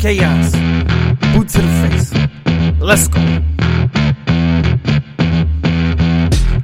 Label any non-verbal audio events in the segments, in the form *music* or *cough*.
Chaos. Boot to the face. Let's go.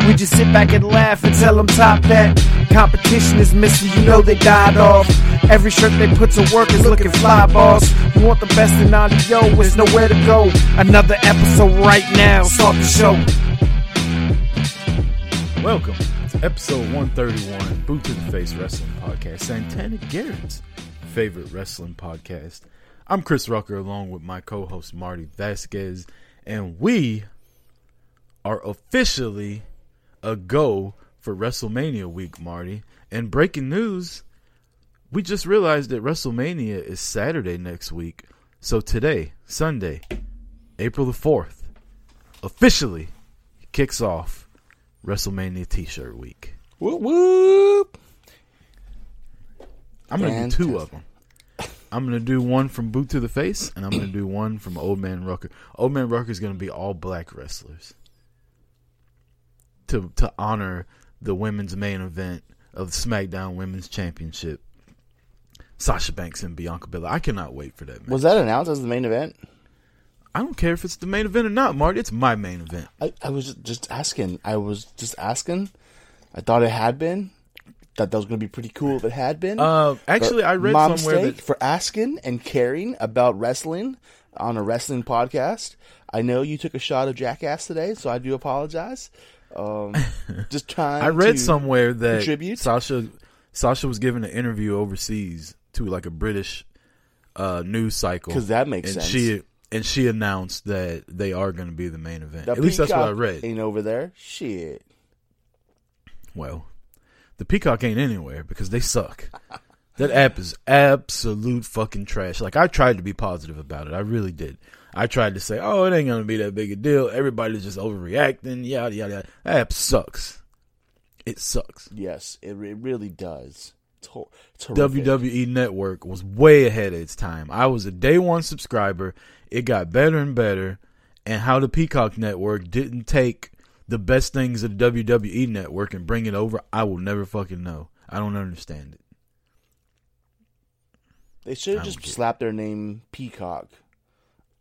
We just sit back and laugh and tell them top that. Competition is missing, you know they died off. Every shirt they put to work is looking fly, boss. You want the best in audio, there's nowhere to go. Another episode right now, start the show. Welcome to episode 131, Boot to the Face Wrestling Podcast, Santana Garrett's favorite wrestling podcast. I'm Chris Rucker along with my co host Marty Vasquez, and we are officially a go for WrestleMania week, Marty. And breaking news, we just realized that WrestleMania is Saturday next week. So today, Sunday, April the 4th, officially kicks off WrestleMania t shirt week. Whoop whoop. I'm going to do two of them. I'm going to do one from Boot to the Face, and I'm going to do one from Old Man Rucker. Old Man Rucker is going to be all black wrestlers to to honor the women's main event of SmackDown Women's Championship. Sasha Banks and Bianca Belair. I cannot wait for that. Man. Was that announced as the main event? I don't care if it's the main event or not, Marty. It's my main event. I, I was just asking. I was just asking. I thought it had been. Thought that was going to be pretty cool if it had been. Uh, actually, But I read somewhere that for asking and caring about wrestling on a wrestling podcast. I know you took a shot of Jackass today, so I do apologize. Um, *laughs* just trying. I read somewhere that contribute. Sasha Sasha was giving an interview overseas to like a British uh, news cycle 'Cause that makes and sense. She and she announced that they are going to be the main event. The At least that's what I read. Ain't over there. Shit. Well, the Peacock ain't anywhere because they suck. that app is absolute fucking trash. Like I tried to be positive about it. I really did. I tried to say, "Oh, it ain't gonna be that big a deal. Everybody's just overreacting." Yada yada. yada. That app sucks. It sucks. Yes, it, it really does. It's, hor- it's horrific. WWE Network was way ahead of its time. I was a day one subscriber. It got better and better. And how the Peacock Network didn't take the best things of the WWE Network and bring it over, I will never fucking know. I don't understand it. They should have just slapped their name Peacock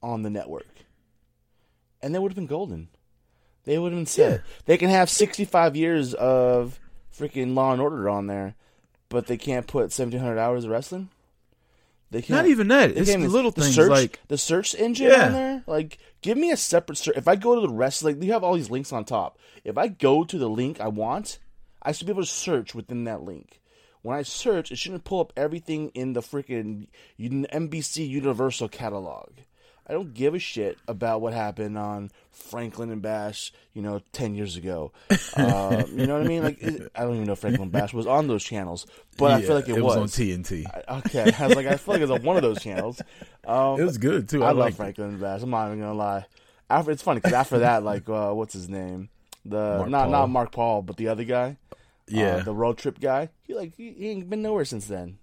on the network. And they would have been golden. They would have been set. They can have 65 years of freaking Law and Order on there, but they can't put 1700 hours of wrestling? They can't Not even that. It's even- little the things search, like the search engine Yeah. on there. Like, give me a separate search. If I go to the wrestling, you have all these links on top. If I go to the link I want, I should be able to search within that link. When I search, it shouldn't pull up everything in the freaking NBC Universal catalog. I don't give a shit about what happened on Franklin and Bash, you know, ten years ago. Uh, *laughs* you know what I mean? Like, it, I don't even know if Franklin Bash was on those channels, but I feel like it, was. on TNT. Okay, I was like, I feel like it's on one of those channels. Um, It was good too. I, I, love it. Franklin and Bash. I'm not even gonna lie. After it's funny because after that, like, uh, what's his name? The Mark not Paul. not Mark Paul, but the other guy. Yeah, uh, the road trip guy. He like he, he ain't been nowhere since then.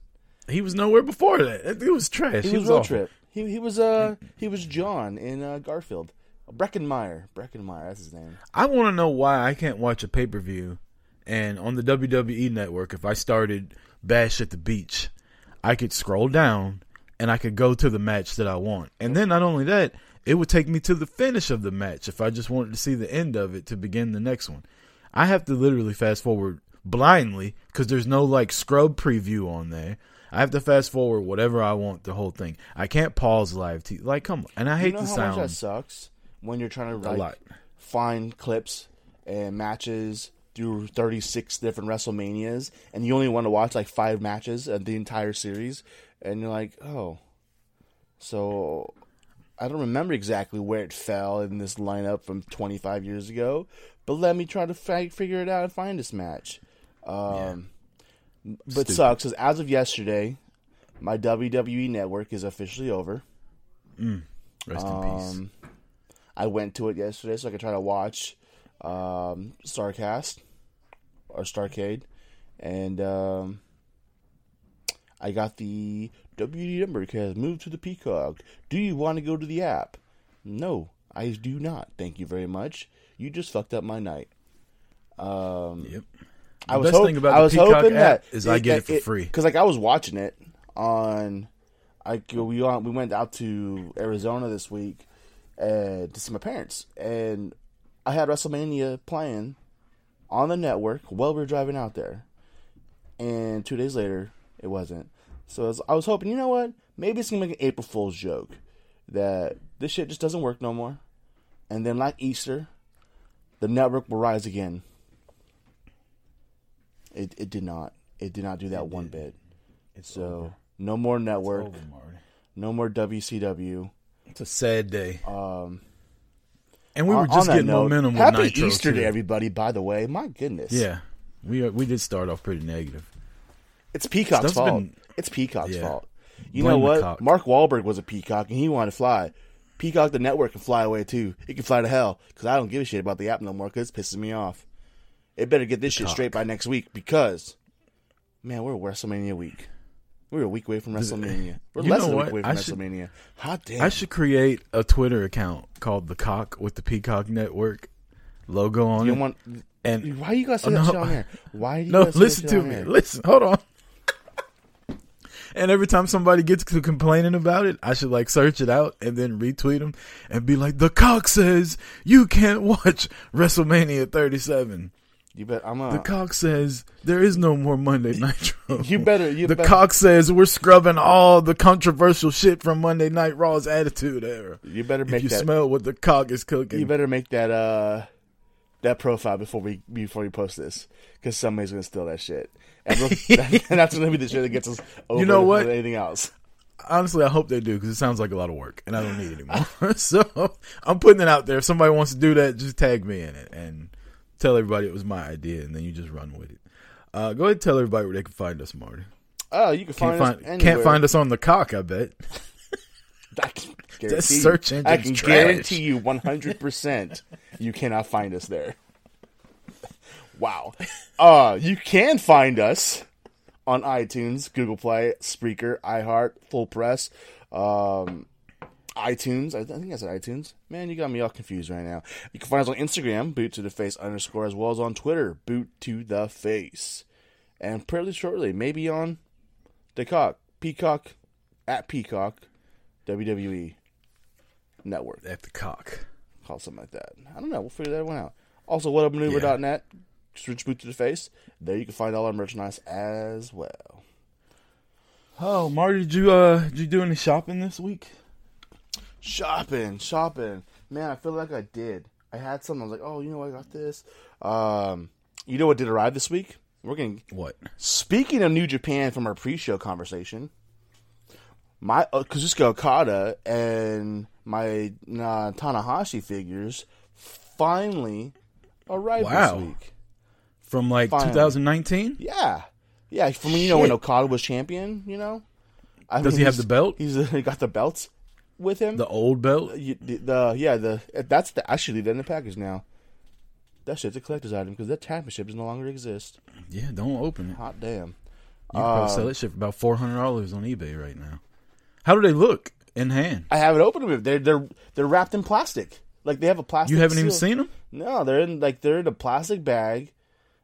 he was nowhere before that. It was trash. He, He, was road awful. trip. He he was uh he was John in uh, Garfield. Breckin Meyer. Breckenmeyer. That's his name. I want to know why I can't watch a pay per view, and on the WWE network, if I started Bash at the Beach, I could scroll down and I could go to the match that I want, and then not only that, it would take me to the finish of the match if I just wanted to see the end of it to begin the next one. I have to literally fast forward blindly because there's no like scrub preview on there. I have to fast forward whatever I want the whole thing. I can't pause live TV. Like, come on. And I hate you know the how sound much that sucks when you're trying to like find clips and matches through 36 different WrestleManias, and you only want to watch like five matches of the entire series, and you're like, oh, so I don't remember exactly where it fell in this lineup from 25 years ago, but let me try to fi- figure it out and find this match. Um, But Stupid. sucks because as of yesterday, my WWE network is officially over. Rest in peace. Um, I went to it yesterday so I could try to watch um, Starcast or Starcade, and um, I got the WD number has moved to the Peacock. Do you want to go to the app? No, I do not. Thank you very much. You just fucked up my night. Um, Yep. I was best hop- thing about I the was Peacock hoping that is I get it for free. because like I was watching it on. I go- we on we went out to Arizona this week uh, to see my parents, and I had WrestleMania playing on the network while we were driving out there. And two days later, it wasn't. So I was, I was hoping, you know what? Maybe it's gonna make an April Fool's joke that this shit just doesn't work no more. And then, like Easter, the network will rise again. It it did not. It did not do that one bit. so no more network. Over, Marty. No more WCW. It's a sad day. Um, and we were on- just on getting note, momentum with Happy Nitro Easter too. to everybody. By the way, my goodness. Yeah, we uh, we did start off pretty negative. It's Peacock's Stuff's fault. been- It's Peacock's Yeah. fault. You Blame know what? Mark Wahlberg was a peacock and he wanted to fly. Peacock, the network, can fly away too. It can fly to hell because I don't give a shit about the app no more because it pisses me off. It better get this shit cock. straight by next week because, man, we're WrestleMania week. We're a week away from WrestleMania. We're You less than a week away from I should- WrestleMania. Hot damn. I should create a Twitter account called the Cock with the Peacock Network logo on you it. want? and Why you gotta say Oh, that no. shit on here? Why? You *laughs* no, listen that to me. Listen, hold on. *laughs* And every time somebody gets to complaining about it, I should like search it out and then retweet them and be like, "The cock says you can't watch *laughs* WrestleMania 37. You bet. I'm The cock says there is no more Monday Nitro. *laughs* You better. You the better. cock says we're scrubbing all the controversial shit from Monday Night Raw's Attitude Era. You better If make you that. smell what the cock is cooking, You better make that uh that profile before we before you post this because somebody's gonna steal that shit. And, and *laughs* *laughs* that's gonna be the shit that gets us over You know what? anything else. honestly, I hope they do because it sounds like a lot of work, and I don't need it anymore. so I'm putting it out there. If somebody wants to do that, just tag me in it and tell everybody it was my idea, and then you just run with it. Uh, go ahead and tell everybody where they can find us, Marty. Oh, you can Can't find, find, us can't find us on the cock. I bet. *laughs* I can guarantee you- search I can trash. guarantee you 100 percent you cannot find us there. *laughs* Wow. Uh, you can find us on iTunes, Google Play, Spreaker, iHeart, Full Press, um, iTunes. I, th- I think I said iTunes. Man, you got me all confused right now. You can find us on Instagram, boot to the face underscore, as well as on Twitter, boot to the face. And pretty shortly, maybe on the cock, Peacock, at Peacock, WWE Network. At the cock. Call something like that. I don't know. We'll figure that one out. Also, whatamaneuver.net. switch boot to the face. There you can find all our merchandise as well. Oh, Marty, did you uh, did you do any shopping this week? Shopping, shopping. Man, I feel like I did. I had something. I was like, oh, you know. I got this. Um, you know what did arrive this week? We're getting. What? Speaking of New Japan from our pre-show conversation, my uh, Kazuchika Okada and my uh, Tanahashi figures finally arrived Wow. this week. From like Finally. 2019? Yeah, yeah. From you know when Shit. Okada was champion, you know. I Does he have the belt? He's *laughs* he got the belts with him. The old belt? Uh, you- the, the yeah the uh, that's the should in the package now. That shit's a collector's item because that championship does no longer exist. Yeah, don't open it. Hot damn. You can probably uh, sell that shit for about four hundred dollars on eBay right now. How do they look in hand? I haven't opened them. They're they're they're wrapped in plastic. Like they have a plastic. You haven't even seen them? No, they're in like they're in a plastic bag,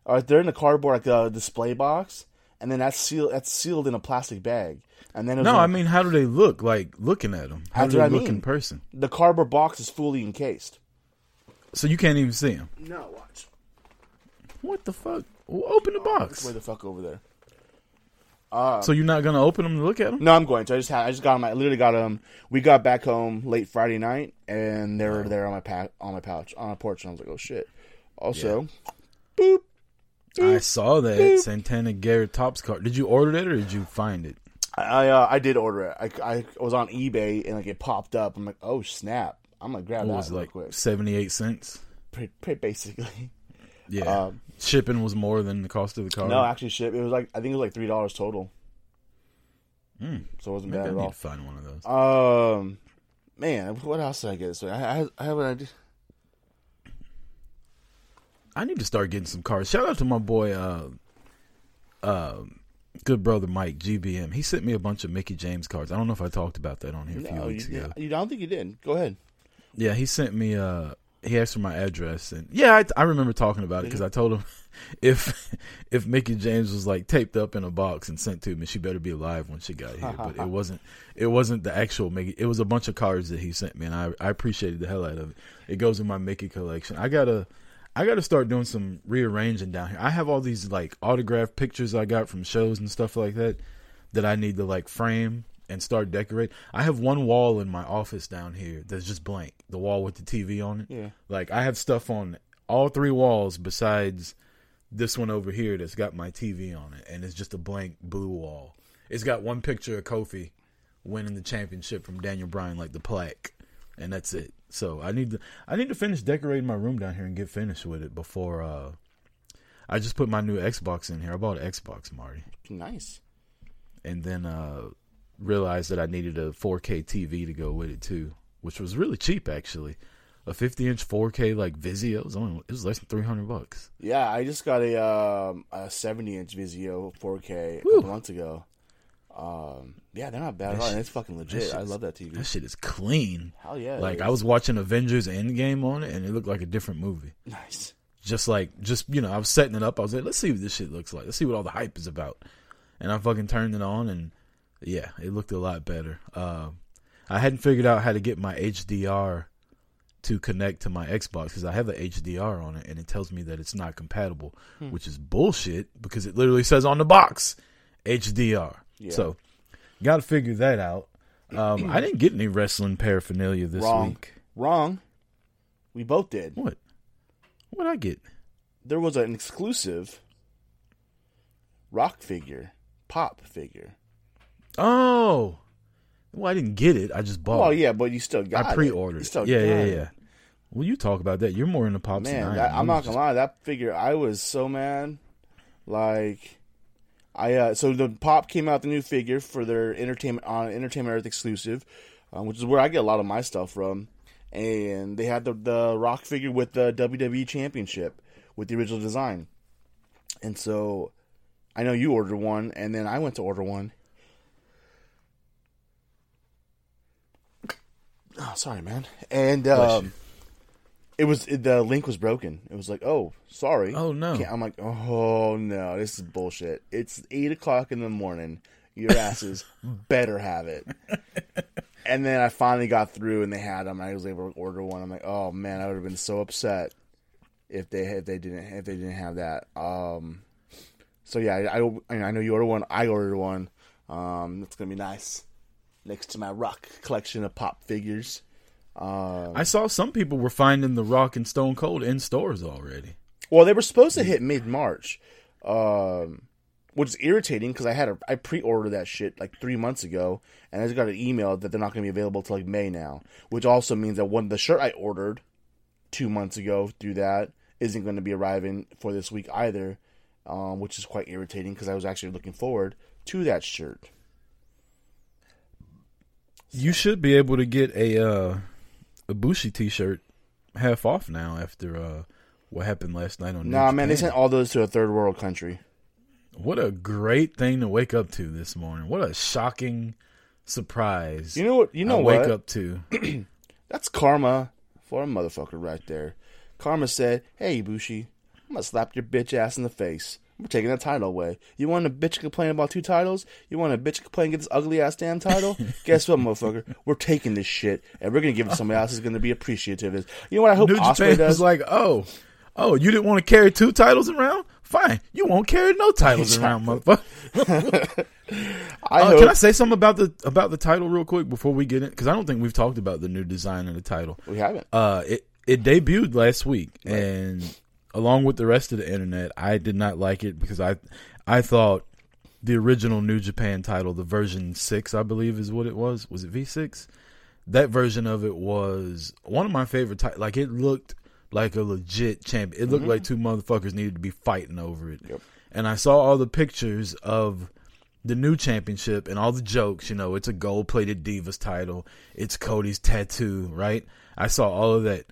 or they're in a cardboard like a display box, and then that's sealed. That's sealed in a plastic bag, and then it No, in- I mean, how do they look? Like looking at them, how That's do they I look mean. in person? the cardboard box is fully encased. So you can't even see them. No, watch. What the fuck? Well, open the box. Way the fuck over there. Uh, so you're not gonna open them to look at them? No, I'm going to. I just had. I just got them. I literally got them. We got back home late Friday night, and they were there on my pa- on my pouch on my porch, and I was like, oh shit. Also, boop. I saw that Santana Garrett Topps card. Did you order that or did you find it? I I, uh, I did order it. I, I was on eBay and like it popped up. I'm like, oh snap! I'm gonna grab What that was real like quick. seventy eight cents? Pretty, pretty basically. Yeah, *laughs* Um, shipping was more than the cost of the card. No, actually, ship. It was like I think it was like three dollars total. Mm. So it wasn't Maybe I bad at need all. to find one of those. Um, man, what else did I get? So I, I, I have an idea. I need to start getting some cards. Shout out to my boy, uh, uh, good brother Mike GBM. He sent me a bunch of Mickie James cards. I don't know if I talked about that on here a few No, you, weeks ago. you, I don't think you did. Go ahead. Yeah, he sent me. Uh, he asked for my address, and yeah, I, I remember talking about it because I told him *laughs* if if Mickie James was like taped up in a box and sent to me, she better be alive when she got here. but it *laughs* wasn't. It wasn't the actual Mickey. It was a bunch of cards that he sent me, and I I appreciated the hell out of it. It goes in my Mickey collection. I gotta. I got to start doing some rearranging down here. I have all these like autographed pictures I got from shows and stuff like that that I need to like frame and start decorate. I have one wall in my office down here that's just blank. The wall with the TV on it. Yeah. Like I have stuff on all three walls besides this one over here that's got my TV on it and it's just a blank blue wall. It's got one picture of Kofi winning the championship from Daniel Bryan like the plaque and that's it. So I need to I need to finish decorating my room down here and get finished with it before uh I just put my new Xbox in here. I bought an Xbox, Marty Nice. and then uh realized that I needed a 4K TV to go with it too, which was really cheap actually. A 50 inch 4K like Vizio was only it was less than 300 bucks. Yeah, I just got a um, a 70 inch Vizio 4K a Whew. couple months ago. Um, yeah, they're not bad at all. and It's fucking legit. I love that TV. That shit is clean. Hell yeah. Like. I was watching Avengers Endgame on it and it looked like a different movie. nice. Just like just you know, I was setting it up. I was like, let's see what this shit looks like. Let's see what all the hype is about. And I fucking turned it on and yeah, it looked a lot better. Uh, I hadn't figured out how to get my HDR to connect to my Xbox because I have the HDR on it and it tells me that it's not compatible, Hmm. which is bullshit because it literally says on the box HDR. Yeah. So, got to figure that out. Um, I didn't get any wrestling paraphernalia this Wrong. week. Wrong. We both did. What? What I get? There was an exclusive rock figure, pop figure. Oh, well, I didn't get it. I just bought. Oh yeah, but you still got I pre-ordered. It. still Yeah, yeah, it. yeah. Well, you talk about that. You're more into pops than I am. I'm not gonna lie. That figure, I was so mad. Like, I uh, so the pop came out the new figure for their entertainment on Entertainment Earth exclusive, um, which is where I get a lot of my stuff from. And they had the the Rock figure with the WWE Championship with the original design. And so, I know you ordered one, and then I went to order one. Oh, sorry, man. And um. It was it, the link was broken. It was like, oh, sorry. Oh, no. Can't- I'm like, oh no, this is bullshit. It's eight o'clock in the morning. Your asses *laughs* better have it. And then I finally got through, and they had them. I was able to order one. I'm like, oh man, I would have been so upset if they if they didn't if they didn't have that. Um, so yeah, I, I I know you ordered one. I ordered one. Um, it's gonna be nice next to my rock collection of pop figures. Um, I saw some people were finding the Rock and Stone Cold in stores already. Well, they were supposed to hit mid March, um, which is irritating because I had a I pre ordered that shit like three months ago, and I just got an email that they're not going to be available till like May now, which also means that one the shirt I ordered two months ago through that isn't going to be arriving for this week either, um, which is quite irritating because I was actually looking forward to that shirt. You should be able to get a uh, a Bushi T-shirt half off now after uh, what happened last night on. New Nah, man, they sent all those to a third world country. What a great thing to wake up to this morning. What a shocking surprise. You know what? You know I what? wake up to. *clears throat* That's karma for a motherfucker right there. Karma said, "Hey, Ibushi, I'm gonna slap your bitch ass in the face. We're taking that title away. You want a bitch to complain about two titles? You want a bitch to complain and get this ugly ass damn title? *laughs* Guess what, motherfucker? We're taking this shit and we're gonna give it to somebody else who's gonna be appreciative. of. You know what? I hope New Ospreay Japan does. like, oh, oh, you didn't want to carry two titles around? Fine, you won't carry no titles *laughs* around, motherfucker. *laughs* I Uh, can I say something about the about the title real quick before we get in? Because I don't think we've talked about the new design of the title. we haven't. Uh, it it debuted last week, and along with the rest of the internet, I did not like it because I I thought the original New Japan title, the version six, I believe, is what it was. Was it V six? That version of it was one of my favorite. Ti- like it looked like a legit champion. It looked mm-hmm. like two motherfuckers needed to be fighting over it. Yep. And I saw all the pictures of the new championship and all the jokes, you know, it's a gold plated Divas title. It's Cody's tattoo, right? I saw all of that.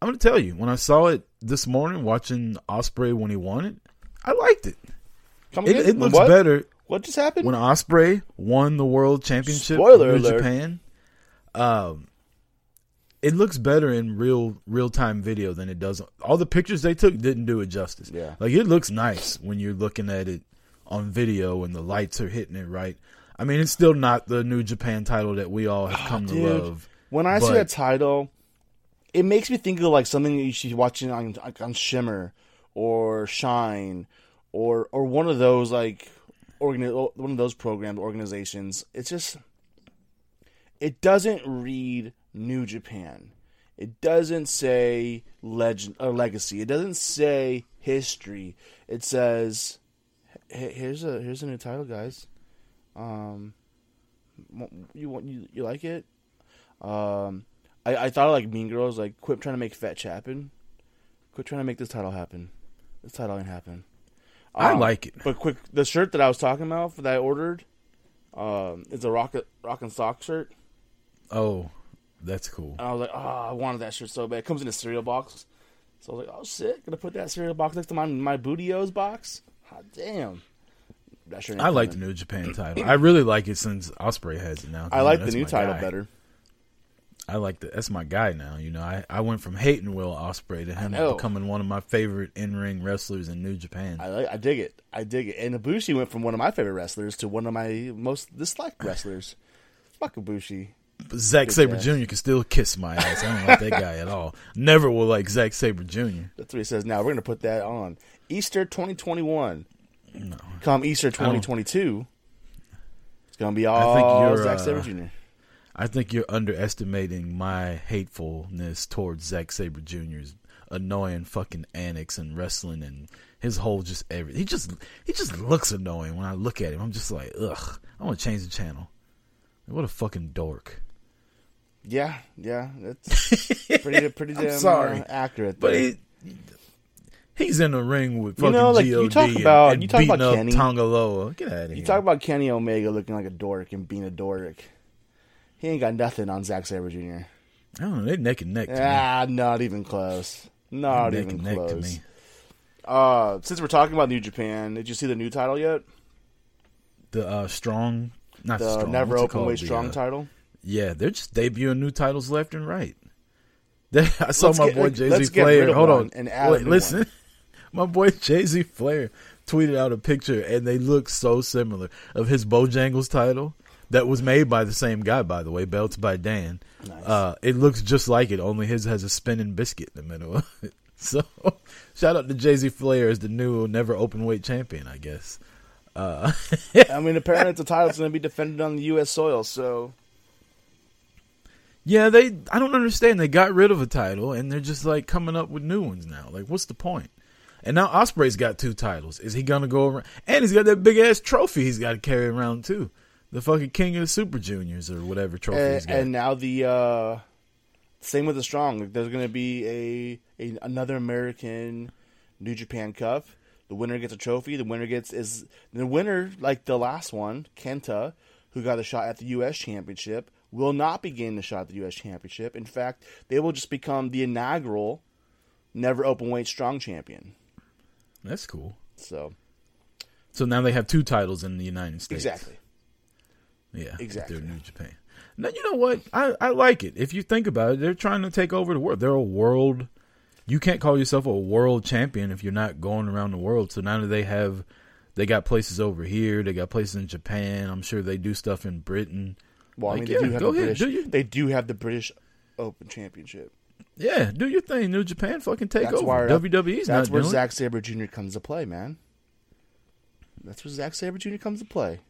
I'm gonna tell you, when I saw it this morning watching Ospreay when he won it, I liked it. Come It, it looks what? better What just happened? when Ospreay won the world championship Spoiler in alert. Japan. Um, it looks better in real real time video than it does. All the pictures they took didn't do it justice. Yeah. like it looks nice when you're looking at it on video and the lights are hitting it right. I mean, it's still not the New Japan title that we all have come to Oh, dude. love. When I see a title, it makes me think of like something you should be watching on on Shimmer or Shine or or one of those like organi- one of those programs organizations. It's just it doesn't read New Japan. It doesn't say legend or legacy. It doesn't say history. It says here's a here's a new title, guys. Um, you want you, you like it? Um, I, I thought of like Mean Girls, like quit trying to make fetch happen. Quit trying to make this title happen. This title ain't happen. I Um, like it. But quick, the shirt that I was talking about that I ordered, um, it's a rocket rock and sock shirt. Oh, that's cool. And I was like, oh, I wanted that shirt so bad. It comes in a cereal box. So I was like, oh shit, gonna put that cereal box next to my my Bootios box. Hot damn. That shirt. I like the. New Japan title. I really like it since Ospreay has it now. I like the new title guy. better. I like the that's my guy now. You know, I, I went from hating Will Ospreay to him becoming one of my favorite in ring wrestlers in New Japan. I like, I dig it. I dig it. And Ibushi went from one of my favorite wrestlers to one of my most disliked wrestlers. *sighs* Fuck Ibushi. But Zack Big Sabre ass. Jr. can still kiss my ass. I don't like that guy at all. Never will like Zack Sabre Jr. That's what he says now. We're gonna put that on Easter 2021. Come Easter 2022, it's gonna be all think you're, Zack uh, Sabre Jr. I think you're underestimating my hatefulness towards Zack Sabre Jr.'s annoying fucking annex and wrestling and his whole just every he just he just looks annoying when I look at him. I'm just like, ugh, I want to change the channel. What a fucking dork. Yeah, yeah, that's *laughs* pretty pretty damn sorry. uh, accurate. But he, he's in the ring with You fucking know, like, God you talk and, about- and you talk beating about up Kenny. Tongaloa. Get out of here. you talk about Kenny Omega looking like a dork and being a dork. He ain't got nothing on Zack Sabre Jr. I don't know. They neck and neck. To me. Ah, not even close. Not neck even and neck close. to me. Uh, since we're talking about New Japan, did you see the new title yet? The uh, strong, not The strong. Never what's it Open called? Weight The, Strong uh, title. Yeah, they're just debuting new titles left and right. *laughs* I saw Let's my get- boy Jay Z get rid Flair. of Hold one on, and add a Wait, new listen. one. *laughs* My boy Jay Z Flair tweeted out a picture, and they look so similar of his Bojangles title that was made by the same guy, by the way, belts by Dan. Nice. Uh, it looks just like it, only his has a spinning biscuit in the middle of it. *laughs* So, shout out to Jay Z Flair as the new never open weight champion, I guess. Uh, *laughs* I mean, apparently the title's going to be defended on the U.S. soil. So Yeah, they. I don't understand. They got rid of a title and they're just like coming up with new ones now. Like, what's the point? And now Ospreay's got two titles. Is he gonna go around? And he's got that big ass trophy he's got to carry around too. The fucking King of the Super Juniors or whatever trophy he's and, got. and now the uh, same with the strong. Like, there's going to be a, a another American New Japan Cup. The winner gets a trophy. The winner gets is the winner like the last one, Kenta, who got a shot at the U.S. Championship, will not be getting the shot at the U.S. Championship. In fact, they will just become the inaugural never open weight strong champion. That's cool. So So now they have two titles in the United States. exactly. Yeah, Exactly. They're New Japan. Now you know what? I I like it. If you think about it, they're trying to take over the world. They're a world. You can't call yourself a world champion if you're not going around the world. So now that they have, they got places over here. They got places in Japan. I'm sure they do stuff in Britain. Well, I Like, mean, yeah, they do have the ahead, British. do you- They do have the British Open Championship. Yeah, do your thing. New Japan fucking take That's over. why- WWE's That's not where. Zack Sabre Jr. comes to play, man. That's where Zack Sabre Jr. comes to play.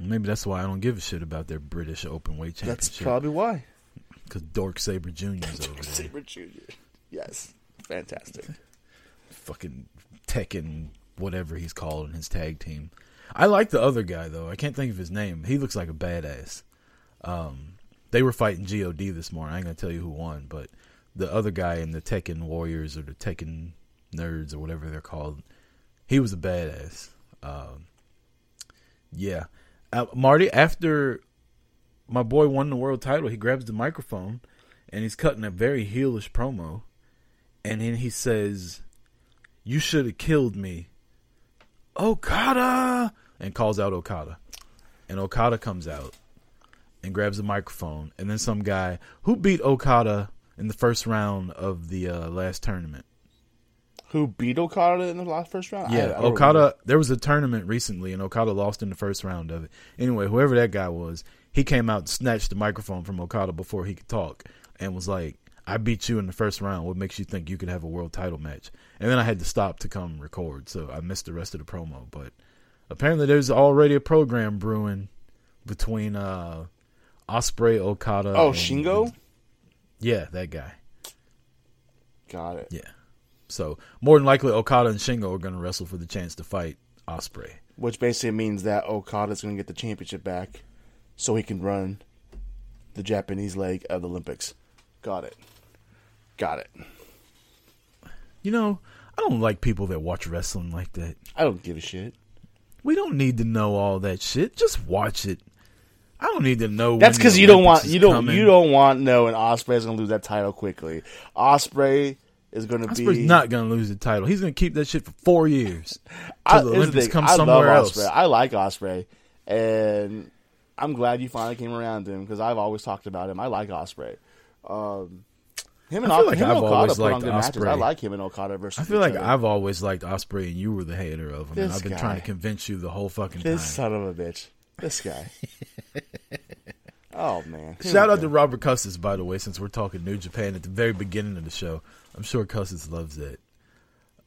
Maybe that's why I don't give a shit about their British open weight That's probably why. because Dork Sabre Junior's *laughs* over there. Sabre Jr. Yes, fantastic. *laughs* fucking Tekken, whatever he's called in his tag team. I like the other guy though. I can't think of his name. He looks like a badass. Um, they were fighting God this morning. I ain't gonna tell you who won, but the other guy in the Tekken Warriors or the Tekken Nerds or whatever they're called, he was a badass. Um, yeah, uh, Marty, after my boy won the world title, he grabs the microphone and he's cutting a very heelish promo, and then he says, "You should have killed me, Okada," and calls out Okada, and Okada comes out and grabs the microphone, and then some guy who beat Okada in the first round of the uh, last tournament. Who beat Okada in the last first round? Yeah, I don't Okada. remember. There was a tournament recently, and Okada lost in the first round of it. Anyway, whoever that guy was, he came out, and snatched the microphone from Okada before he could talk, and was like, "I beat you in the first round. What makes you think you could have a world title match?" And then I had to stop to come record, so I missed the rest of the promo. But apparently, there's already a program brewing between uh, Ospreay, Okada. Oh, and- Shingo. Yeah, that guy. Got it. Yeah. So more than likely, Okada and Shingo are going to wrestle for the chance to fight Ospreay. Which basically means that Okada's going to get the championship back, so he can run the Japanese leg of the Olympics. Got it. Got it. You know, I don't like people that watch wrestling like that. I don't give a shit. We don't need to know all that shit. Just watch it. I don't need to know. That's because you don't want you don't coming. you don't want knowing Ospreay's going to lose that title quickly. Ospreay is going to Ospreay's be not going to lose the title. He's going to keep that shit for four years I, the Olympics thing, come I somewhere else. Ospreay. I like Ospreay, and I'm glad you finally came around to him because I've always talked about him. I like Ospreay. Um, him and, I feel like him I've Okada always put on liked matches. I like him and Okada versus. I feel like other. I've always liked Ospreay, and you were the hater of him. and I've been guy. trying to convince you the whole fucking time. this time. son of a bitch. This guy. *laughs* oh man! Here Shout out go. to Robert Custis, by the way, since we're talking New Japan at the very beginning of the show. I'm sure Custis loves it.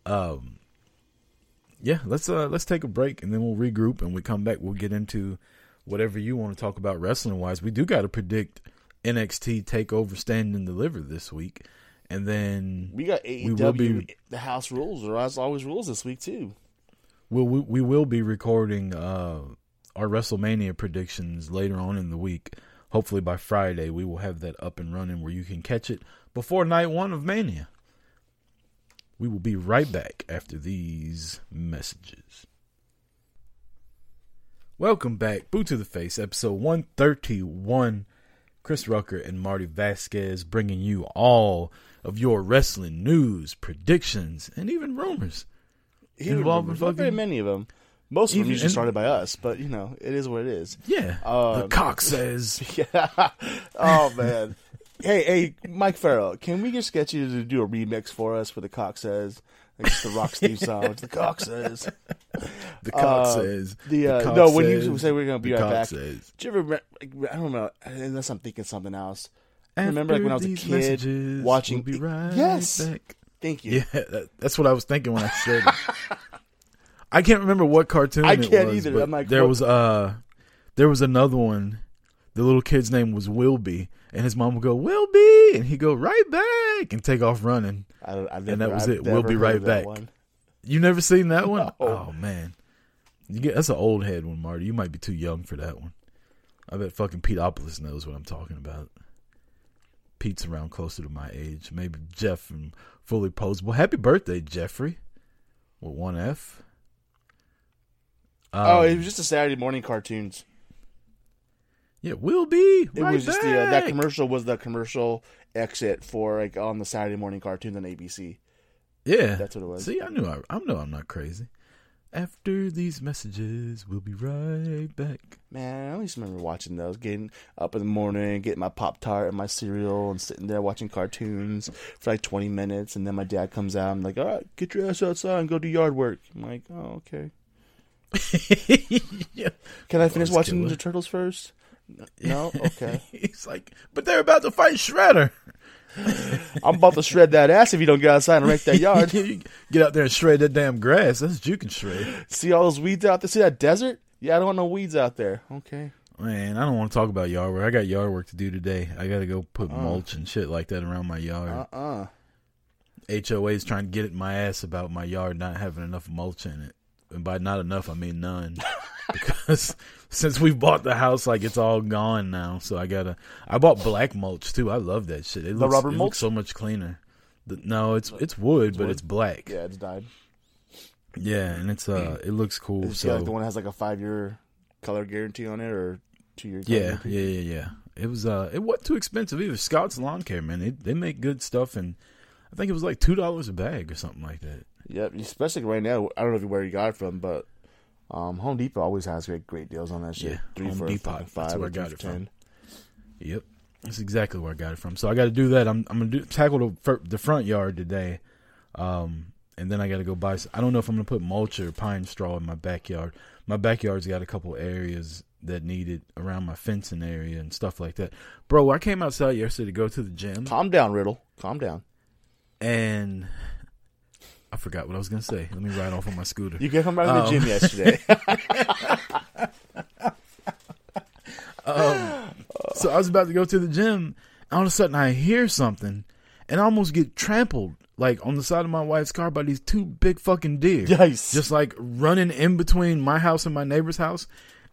Um, yeah, let's uh let's take a break and then we'll regroup and we come back. We'll get into whatever you want to talk about wrestling wise. We do got to predict NXT Takeover Stand and Deliver this week, and then We got AEW we will be- the house rules, or as always rules this week too. we'll, we we will be recording uh our WrestleMania predictions later on in the week. Hopefully by Friday we will have that up and running where you can catch it before night one of Mania. We will be right back after these messages. Welcome back, Boot to the Face, episode 131. Chris Rucker and Marty Vasquez bringing you all of your wrestling news, predictions, and even rumors. Here, Involving very fucking- many of them. Most of them Even- usually started by us, but you know it is what it is. Yeah, the Um, cock *laughs* says. Yeah. oh man. hey, hey, Mike Farrell, can we just get you to do a remix for us for the cock says? Like just the Rock Steve *laughs* song. It's the cock says. The cock Uh, says. the, uh, cock no, when says, you say we're gonna be the right cock back. Says. Do you ever? re- like, I don't know. Unless I'm thinking something else. I remember like when I was a these kid messages, watching. We'll be right yes. back. Thank you. Yeah, that, that's what I was thinking when I said it. *laughs* I can't remember what cartoon I it can't was, either. I'm like, there what- was uh there was another one. The little kid's name was Wilby, and his mom would go Wilby, and he'd go right back and take off running. I I've And that was I've it. We'll be right back. one. You never seen that one? *laughs* No. Oh man, you get that's an old head one, Marty. You might be too young for that one. I bet fucking Pete Opolis knows what I'm talking about. Pete's around closer to my age. Maybe Jeff and fully posable. Happy birthday, Jeffrey. With one F. oh, Um, it was just a Saturday morning cartoons. yeah, will be. It right was just the uh, that commercial was the commercial exit for like on the Saturday morning cartoons on ABC. Yeah, That's what it was. See, I knew I, I know I'm not crazy. After these messages, we'll be right back. Man, I always remember watching those, getting up in the morning, getting my Pop Tart and my cereal, and sitting there watching cartoons for like 20 minutes. And then my dad comes out I'm like, all right, get your ass outside and go do yard work. I'm like, oh, okay. Yeah. *laughs* Can I finish Boss watching. Ninja Turtles first? *laughs* No? Okay. He's like, but they're about to fight Shredder. *laughs* I'm about to shred that ass if you don't get outside and rake that yard. Get out there and shred that damn grass. That's you can shred. See all those weeds out there? See that desert? Yeah, I don't want no weeds out there. Okay. Man, I don't want to talk about yard work. I got yard work to do today. I got to go put Uh. mulch and shit like that around my yard. Uh-uh. HOA's trying to get at my ass about my yard not having enough mulch in it. And by not enough, I mean none. *laughs* because since we bought the house, like it's all gone now. So I gotta. I bought black mulch too. I love that shit. It The looks, rubber it mulch? looks so much cleaner. The, no, it's it's wood, but wood? it's black. Yeah, it's dyed. Yeah, and it's uh, it looks cool. It's so like the one that has like a five year color guarantee on it or two year. Yeah, yeah, yeah, yeah. It was uh, it wasn't too expensive either. Scott's Lawn Care, man, they they make good stuff, and I think it was like two dollars a bag or something like that. Yep, especially right now. I don't know where you got it from, but um, Home Depot always has great great deals on that shit. Yeah, Three Home for Depot. fucking That's where I got it for from. Yep, that's exactly where I got it from. So I got to do that. I'm I'm gonna do, tackle the the front yard today, um, and then I got to go buy. I don't know if I'm gonna put mulch or pine straw in my backyard. My backyard's got a couple areas that need it around my fencing area and stuff like that. Bro, I came outside yesterday to go to the gym, Calm down, Riddle. Calm down. and I forgot what I was gonna say. Let me ride off on my scooter. You can come back to the Um, gym yesterday. *laughs* So I was about to go to the gym, and all of a sudden I hear something, and I almost get trampled like on the side of my wife's car by these two big fucking deer. Yikes. Just like running in between my house and my neighbor's house,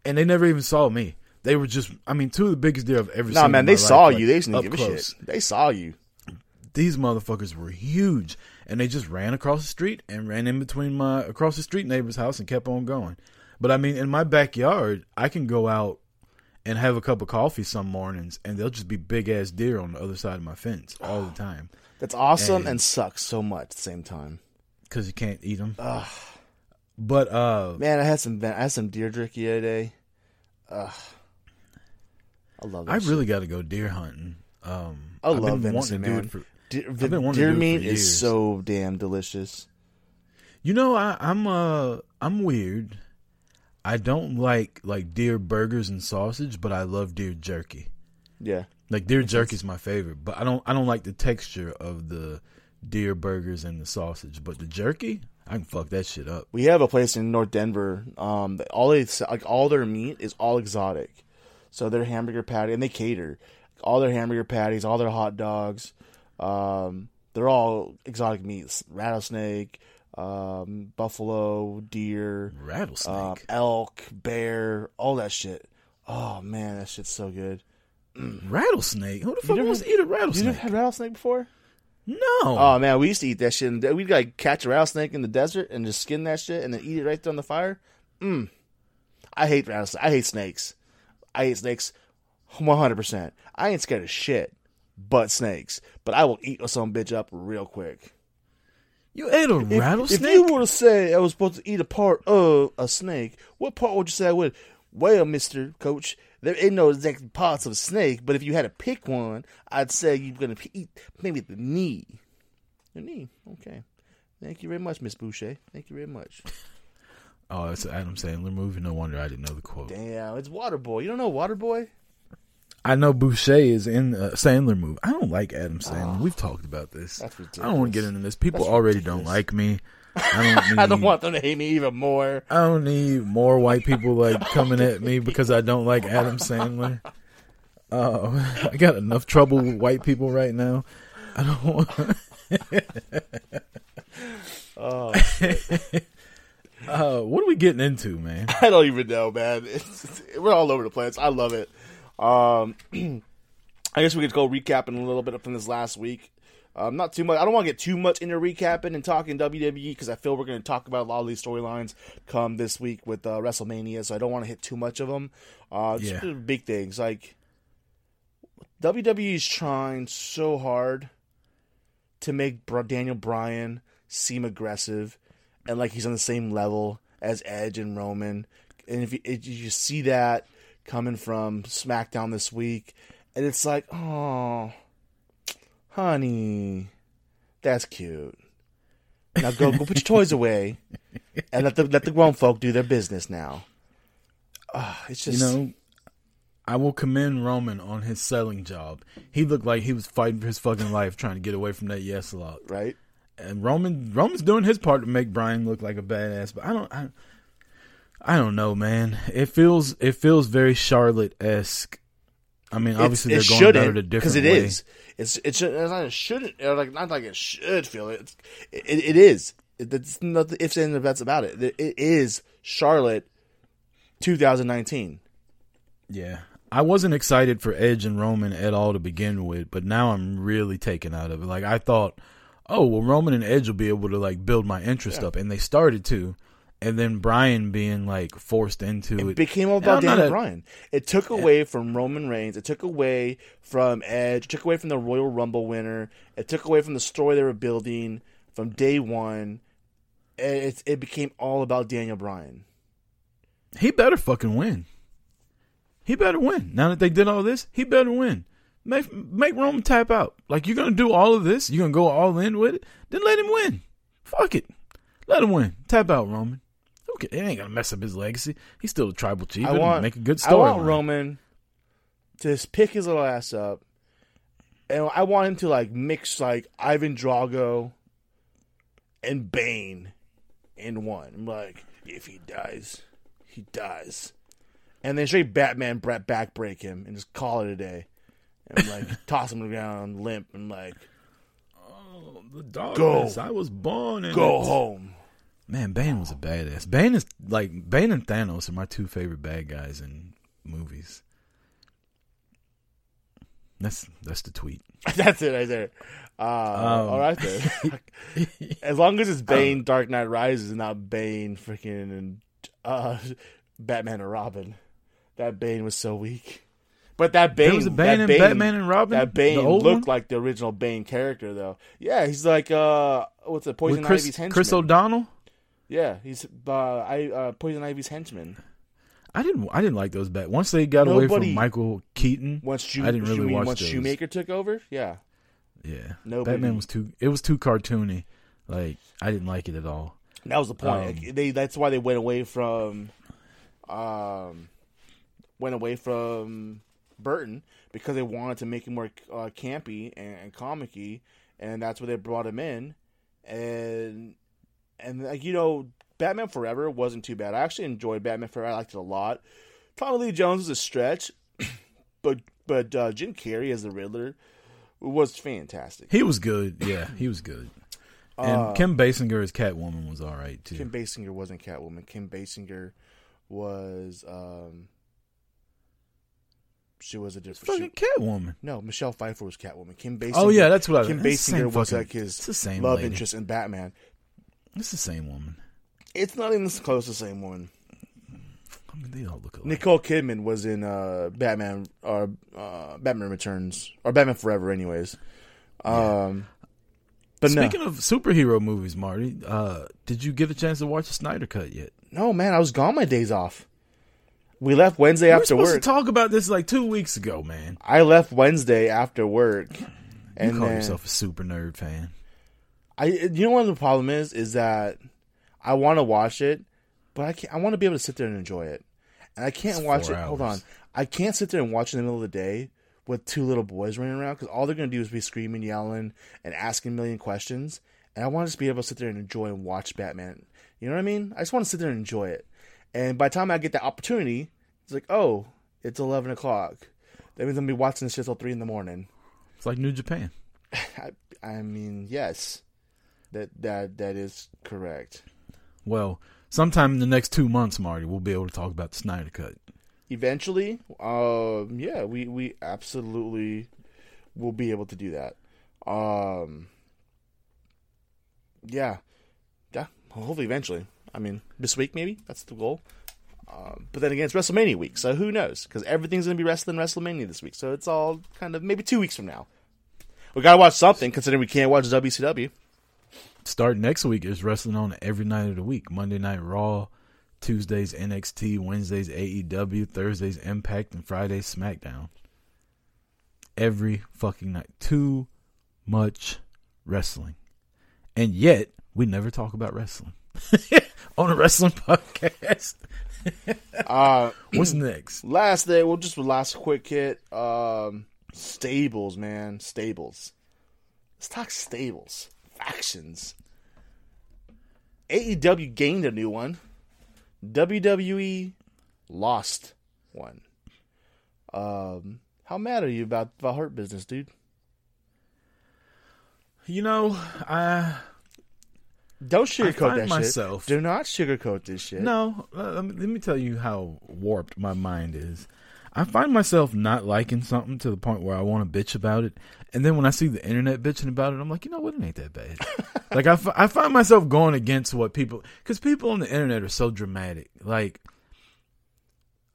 and they never even saw me. They were just, I mean, two of the biggest deer I've ever seen. nah, man, they saw like, you. They didn't give a close. shit. They saw you. These motherfuckers were huge, and they just ran across the street and ran in between my across the street neighbor's house and kept on going. But I mean, in my backyard, I can go out and have a cup of coffee some mornings, and they'll just be big ass deer on the other side of my fence all the *sighs* time That's awesome And- and sucks so much at the same time. because you can't eat them. But uh, Man, I had some I had some deer jerky the other day. Ugh. I love. I shit. really got to go deer hunting. Um, I I've love venison, wanting to do man. for. Deer, been wanting to deer meat is so damn delicious. You know, I, I'm uh, I'm weird. I don't like like deer burgers and sausage, but I love deer jerky. Yeah. Like deer jerky is my favorite, but I don't I don't like the texture of the deer burgers and the sausage. But the jerky, I can fuck that shit up. We have a place in North Denver. Um, that all they like all their meat is all exotic. So their hamburger patty and they cater all their hamburger patties, all their hot dogs. Um, they're all exotic meats: rattlesnake, um, buffalo, deer, Rattlesnake. um, elk, bear, all that shit. Oh man, that shit's so good. rattlesnake? Who the fuck wants to eat a You rattlesnake? never had rattlesnake before? no. Oh man, we used to eat that shit. And we'd like catch a rattlesnake in the desert and just skin that shit and then eat it right there on the fire. Mm. I hate rattlesnakes. I hate snakes. I hate snakes, one hundred percent. I ain't scared of shit, but snakes. But I will eat some bitch up real quick. you ate a If, rattlesnake? if you were to say I was supposed to eat a part of a snake, what part would you say I would? Well, Mister Coach, there ain't no exact parts of a snake, but if you had to pick one, I'd say you're gonna p- eat maybe the knee. The knee, okay. Thank you very much, Miss Boucher. Thank you very much. *laughs* oh, it's Adam Sandler movie. No wonder I didn't know the quote. Damn, it's Waterboy. You don't know Waterboy? I know Boucher is in a Sandler movie. I don't like Adam Sandler. We've talked about this. Oh. I don't want to get into this. People That's already don't like me. I *laughs* don't. Need, I don't want them to hate me even more. I don't need more white people like *laughs* coming at me because I don't like Adam Sandler. Uh, *laughs* I got enough trouble with white people right now. I don't want. Oh, Uh, what are we getting into, man? I don't even know, man. It's, we're all over the place. I love it. Um, *clears throat* I guess we could go recapping a little bit from this last week. Um, not too much. I don't want to get too much into recapping and talking WWE because I feel we're going to talk about a lot of these storylines come this week with uh, WrestleMania. So I don't want to hit too much of them. Uh, Yeah. big things like WWE is trying so hard to make Daniel Bryan seem aggressive and like he's on the same level as Edge and Roman. And if you, if you see that coming from SmackDown this week, and it's like, oh, honey, that's cute. Now go go put your toys away, and let the let the grown folk do their business now. Ah, it's just You know, I will commend Roman on his selling job. He looked like he was fighting for his fucking life, trying to get away from that yes a lot. right. and Roman Roman's doing his part to make Bryan look like a badass, but I don't I, I don't know, man. It feels it feels very Charlotte esque. I mean, obviously It's- they're going about it a different it way. is. It's it should it's not it shouldn't or like not like it should feel it. It's, it, it is. It, it's not the ifs and buts about it. It, it is Charlotte, 2019. Yeah. I wasn't excited for Edge and Roman at all to begin with, but now I'm really taken out of it. Like I thought, oh well, Roman and Edge will be able to like build my interest Yeah. up, and they started to. And then Bryan being like forced into it. It became all about Daniel a- Bryan. It took away from Roman Reigns. It took away from Edge. It took away from the Royal Rumble winner. It took away from the story they were building from day one. It, it became all about Daniel Bryan. He better fucking win. He better win. Now that they did all this, he better win. Make make Roman tap out. Like you're gonna do all of this, you're gonna go all in with it. Then let him win. Fuck it. Let him win. Tap out, Roman. It ain't gonna mess up his legacy. He's still a tribal chief. I want make a good story. I want Roman to just pick his little ass up, and I want him to like mix like Ivan Drago and Bane in one. I'm like, if he dies, he dies, and then straight Batman Brett backbreak him and just call it a day, and like *laughs* toss him ground limp and like Oh, the dog. Go. I was born in go it. home. Man, Bane was a badass. Bane is like Bane and Thanos are my two favorite bad guys in movies. That's that's the tweet. *laughs* That's it right there. Uh, Um, all right then. *laughs* as long as it's Bane, Dark Knight Rises, and not Bane, freaking and uh, Batman or Robin. That Bane was so weak. But that Bane, There was a Bane that Bane, Batman and Robin. That Bane looked one? like the original Bane character, though. Yeah, he's like uh, what's it, Poison Chris, Ivy's henchman. Chris O'Donnell. Yeah, he's uh, I uh, Poison Ivy's henchman. I didn't. I didn't like those back. Once they got away from Michael Keaton, Once Shoe, I didn't really mean watch once those. Schumacher took over. Yeah, yeah, Nobody- Batman was too. It was too cartoony. Like I didn't like it at all. That was the point. Um, Like, they that's why they went away from, um, went away from Burton because they wanted to make him more uh, campy and, and comicky, and that's where they brought him in, and and like you know, Batman Forever wasn't too bad. I actually enjoyed Batman Forever. I liked it a lot. Tommy Lee Jones was a stretch, *coughs* but but uh, Jim Carrey as the Riddler was fantastic. He was good. Yeah, he was good. And Uh, Kim Basinger as Catwoman was all right too. Kim Basinger wasn't Catwoman. Kim Basinger was um she was a different Fucking she, Catwoman. no Michelle Pfeiffer was Catwoman. Kim Basinger. Oh yeah, that's what I. Kim it's the same Basinger was fucking- like his the same love lady. interest in Batman. It's the same woman. It's not even close to the same one. I mean, they all look alike. Nicole Kidman was in uh Batman or uh, Batman Returns or Batman Forever, anyways. Um, but Speaking no, of superhero movies, Marty, uh, did you get a chance to watch the Snyder Cut yet? no man, I was gone my days off. We left Wednesday we after supposed work. to talk about this like two weeks ago, man. I left Wednesday after work. And you call then, yourself a super nerd fan. I you know what the problem is is that I want to watch it, but I can't. I want to be able to sit there and enjoy it, and I can't It's watch it. Hold on. I can't sit there and watch it in the middle of the day with two little boys running around because all they're gonna do is be screaming, yelling, and asking a million questions. And I want to just be able to sit there and enjoy and watch Batman. You know what I mean? I just want to sit there and enjoy it. And by the time I get the opportunity, it's like, oh, it's eleven o'clock. That means I'm gonna be watching this shit till three in the morning. It's like New Japan. *laughs* I, I mean, yes, that that that is correct. Well, sometime in the next two months, Marty, we'll be able to talk about the Snyder Cut. Eventually, um, yeah, we we absolutely will be able to do that. Um, yeah, yeah. Hopefully, eventually. I mean, this week maybe that's the goal. Um, but then again, it's WrestleMania week, so who knows? Because everything's gonna be wrestling WrestleMania this week, so it's all kind of maybe two weeks from now. We gotta watch something, considering we can't watch WCW. Start next week is wrestling on every night of the week. Monday night Raw, Tuesdays NXT, Wednesdays AEW, Thursdays Impact, and Fridays SmackDown. Every fucking night. Too much wrestling. And yet, we never talk about wrestling. *laughs* on a wrestling podcast. *laughs* Uh, What's next? last day, we'll just last quick hit. Um, stables, man, stables. Let's talk stables, factions. AEW gained a new one. WWE lost one. Um, how mad are you about the Hurt Business, dude? You know, I Don't sugarcoat find that myself- shit. Do not sugarcoat this shit. No, let me, let me tell you how warped my mind is. I find myself not liking something to the point where I want to bitch about it, and then when I see the internet bitching about it, I'm like, you know what, it ain't that bad. *laughs* like I, f- I find myself going against what people, because people on the internet are so dramatic. Like,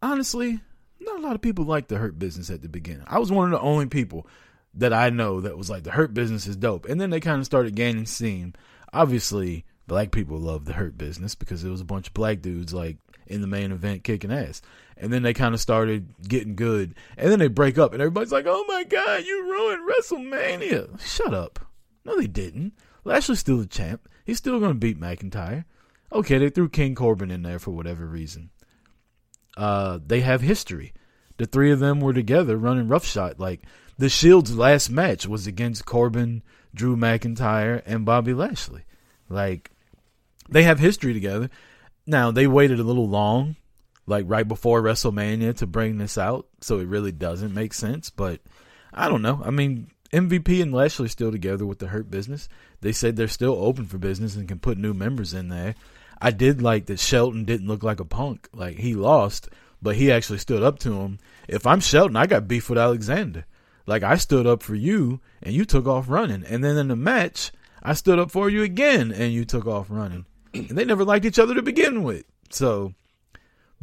honestly, not a lot of people like the Hurt Business at the beginning. I was one of the only people that I know that was like the Hurt Business is dope, and then they kind of started gaining steam. Obviously, black people love the Hurt Business because it was a bunch of black dudes like in the main event kicking ass. And then they kind of started getting good. And then they break up and everybody's like, "Oh my god, you ruined WrestleMania." Shut up. No they didn't. Lashley's still the champ. He's still going to beat McIntyre. Okay, they threw King Corbin in there for whatever reason. Uh they have history. The three of them were together running roughshod like the Shield's last match was against Corbin, Drew McIntyre, and Bobby Lashley. Like they have history together. Now they waited a little long, like right before WrestleMania, to bring this out, so it really doesn't make sense. But I don't know. I mean, MVP and Lashley still together with the Hurt Business. They said they're still open for business and can put new members in there. I did like that Shelton didn't look like a punk. Like he lost, but he actually stood up to him. If I'm Shelton, I got beef with Alexander. Like I stood up for you and you took off running. And then in the match, I stood up for you again and you took off running. And they never liked each other to begin with. So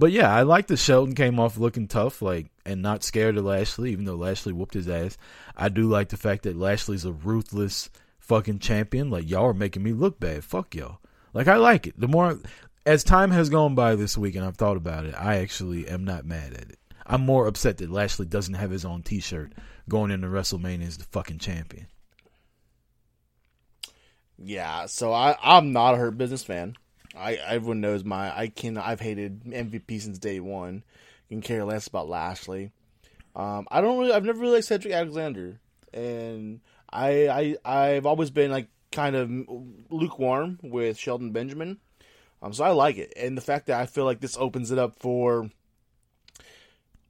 but yeah, I like that Shelton came off looking tough, like and not scared of Lashley, even though Lashley whooped his ass. I do like the fact that Lashley's a ruthless fucking champion. Like y'all are making me look bad. Fuck y'all. Like I like it. The more as time has gone by this week and I've thought about it, I actually am not mad at it. I'm more upset that Lashley doesn't have his own T-shirt going into WrestleMania as the fucking champion. Yeah, so I I'm not a Hurt Business fan. I everyone knows my I can I've hated MVP since day one. Can care less about Lashley. Um, I don't really I've never really liked Cedric Alexander, and I I I've always been like kind of lukewarm with Shelton Benjamin. Um, so I like it, and the fact that I feel like this opens it up for.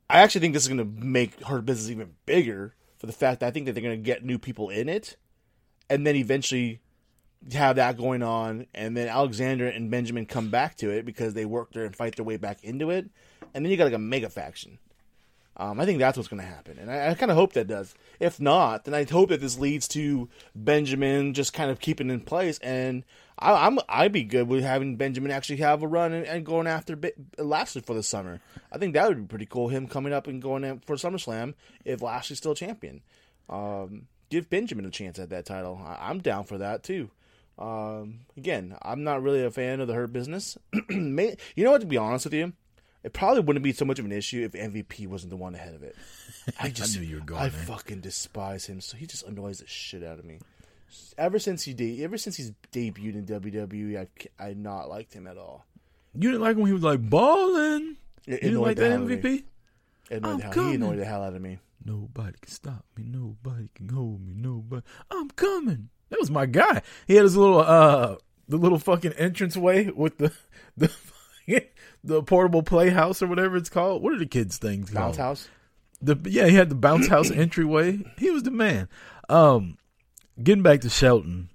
I actually think this is going to make Hurt Business even bigger for the fact that I think that they're going to get new people in it, and then eventually have that going on, and then Alexander and Benjamin come back to it because they work there and fight their way back into it, and then you got like a mega faction. Um, I think that's what's going to happen, and I, I kind of hope that does. If not, then I hope that this leads to Benjamin just kind of keeping in place, and I, am I'd be good with having Benjamin actually have a run and, and going after Lashley for the summer. I think that would be pretty cool. Him coming up and going in for SummerSlam if Lashley's still champion. Um, give Benjamin a chance at that title. I, I'm down for that too. Um, again, I'm not really a fan of the Hurt Business. *clears throat* you know what? To be honest with you, it probably wouldn't be so much of an issue if MVP wasn't the one ahead of it. *laughs* I just, I knew you were going. I there. fucking despise him. So he just annoys the shit out of me. Ever since he de- ever since he's debuted in WWE, I I not liked him at all. You didn't like when he was like balling. You didn't like that hell out of me. MVP? Annoyed I'm hell, he annoyed the hell out of me. Nobody can stop me. Nobody can hold me. Nobody. I'm coming. That was my guy. He had his little uh the little fucking entranceway with the the *laughs* the portable playhouse or whatever it's called. What are the kids things called? Bounce house. The yeah, he had the bounce house *clears throat* entryway. He was the man. Um, getting back to Shelton,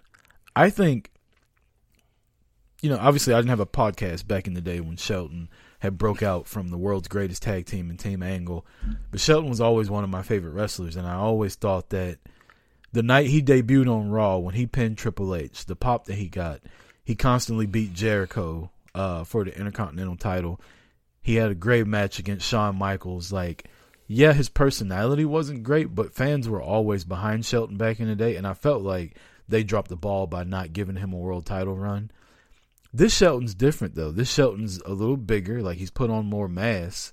I think, you know, obviously I didn't have a podcast back in the day when Shelton had broke out from the world's greatest tag team and Team Angle, but Shelton was always one of my favorite wrestlers, and I always thought that the night he debuted on Raw when he pinned Triple H, the pop that he got, he constantly beat Jericho uh, for the Intercontinental title. He had a great match against Shawn Michaels. Like, yeah, his personality wasn't great, but fans were always behind Shelton back in the day, and I felt like they dropped the ball by not giving him a world title run. This Shelton's different though. This Shelton's a little bigger, like he's put on more mass.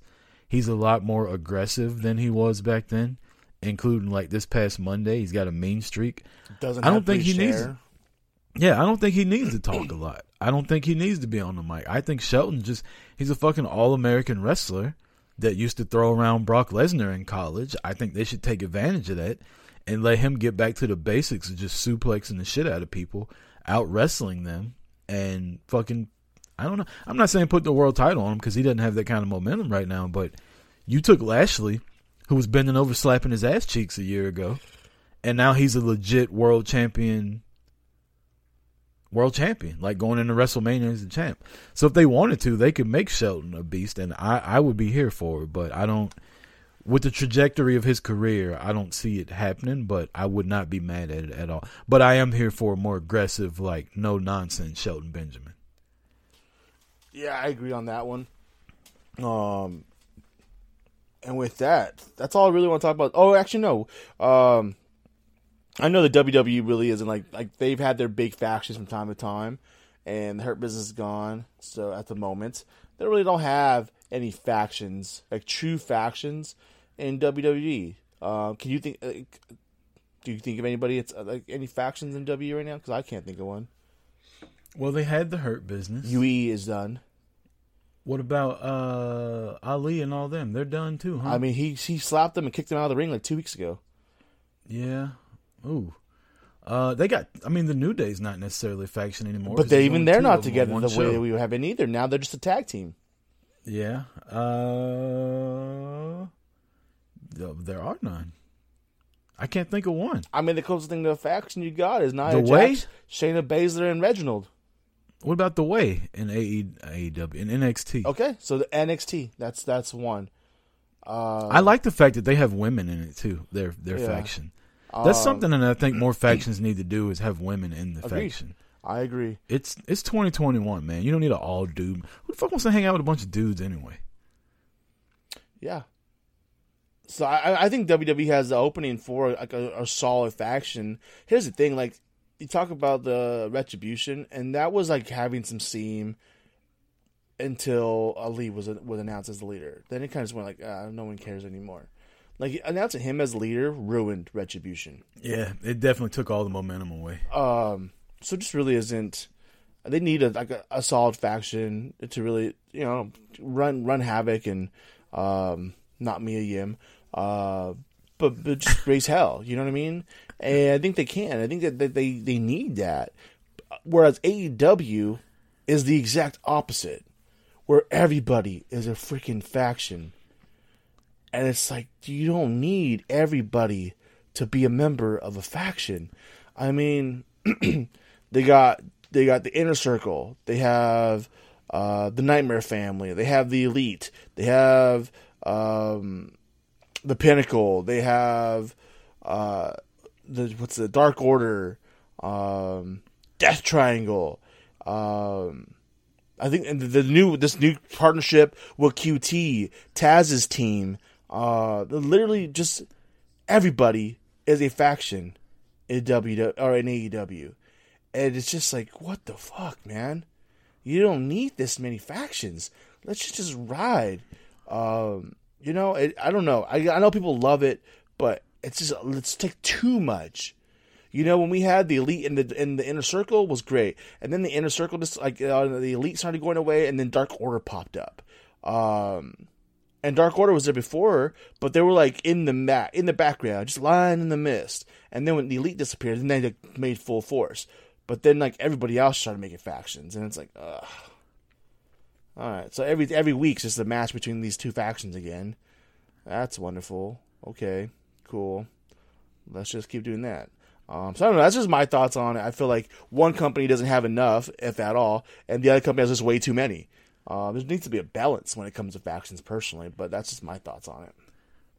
He's a lot more aggressive than he was back then, including like this past Monday. He's got a mean streak. Doesn't I don't think he bleached needs. Yeah, I don't think he needs to talk a lot. I don't think he needs to be on the mic. I think Shelton just he's a fucking all American wrestler that used to throw around Brock Lesnar in college. I think they should take advantage of that and let him get back to the basics of just suplexing the shit out of people, out wrestling them, and fucking I don't know. I'm not saying put the world title on him because he doesn't have that kind of momentum right now, but you took Lashley, who was bending over slapping his ass cheeks a year ago, and now he's a legit world champion world champion, like going into WrestleMania as a champ. So if they wanted to, they could make Shelton a beast, and I, I would be here for it. But I don't. with the trajectory of his career, I don't see it happening, but I would not be mad at it at all. But I am here for a more aggressive, like no nonsense Shelton Benjamin. Yeah, I agree on that one. Um, and with that, that's all I really want to talk about. Oh, actually, no. Um, I know the WWE really isn't like like they've had their big factions from time to time, and the Hurt Business is gone. So at the moment, they really don't have any factions like true factions in WWE. Uh, can you think? Uh, do you think of anybody? It's uh, like any factions in WWE right now? Because I can't think of one. Well, they had the Hurt Business. UE is done. What about uh, Ali and all them? They're done too, huh? I mean, he he slapped them and kicked them out of the ring like two weeks ago. yeah. Ooh. Uh, they got. I mean, the New Day's not necessarily a faction anymore. But they even they're not of them on together the way show. we have been either. Now they're just a tag team. Yeah. Uh, there are none. I can't think of one. I mean, the closest thing to a faction you got is Nia The Way? Jax, Shayna Baszler, and Reginald. What about the way in AE, AEW in NXT? Okay, so the NXT that's that's one. Uh, I like the fact that they have women in it too. Their their Yeah. faction. That's um, something that I think more *clears throat* factions need to do is have women in the Agreed. faction. I agree. It's it's 2021, man. You don't need an all dude. Who the fuck wants to hang out with a bunch of dudes anyway? Yeah. So I, I think WWE has the opening for like a, a solid faction. Here's the thing, like you talk about the retribution, and that was like having some steam until Ali was was announced as the leader. Then it kind of just went like, ah, no one cares anymore. Like announcing him as leader ruined retribution. Yeah, it definitely took all the momentum away. Um, so just really isn't. They need a like a, a solid faction to really you know run run havoc and um not Mia Yim, uh, but but just raise hell. You know what I mean? And I think they can. I think that, they they need that. Whereas AEW is the exact opposite, where everybody is a freaking faction, and it's like you don't need everybody to be a member of a faction. I mean, *clears throat* they got they got the inner circle. They have uh, the Nightmare Family. They have the Elite. They have um, the Pinnacle. They have uh, the what's the Dark Order, um, Death Triangle. Um, I think the, new this new partnership with QT, Taz's team. Uh, literally just everybody is a faction in W or in AEW, and it's just like what the fuck, man. You don't need this many factions. Let's just ride. Um, you know, it, I don't know. I I know people love it, but it's just let's take too much. You know, when we had the elite in the in the inner circle was great, and then the inner circle just like uh, the elite started going away, and then Dark Order popped up. Um, and Dark Order was there before, but they were like in the mat in the background, just lying in the mist. And then when the elite disappeared, then they like, made full force. But then like everybody else started making factions, and it's like, ugh. All right, so every every week's just a match between these two factions again. That's wonderful. Okay, cool. Let's just keep doing that. Um, so I don't know. That's just my thoughts on it. I feel like one company doesn't have enough, if at all, and the other company has just way too many. Uh, there needs to be a balance when it comes to factions, personally. But that's just my thoughts on it.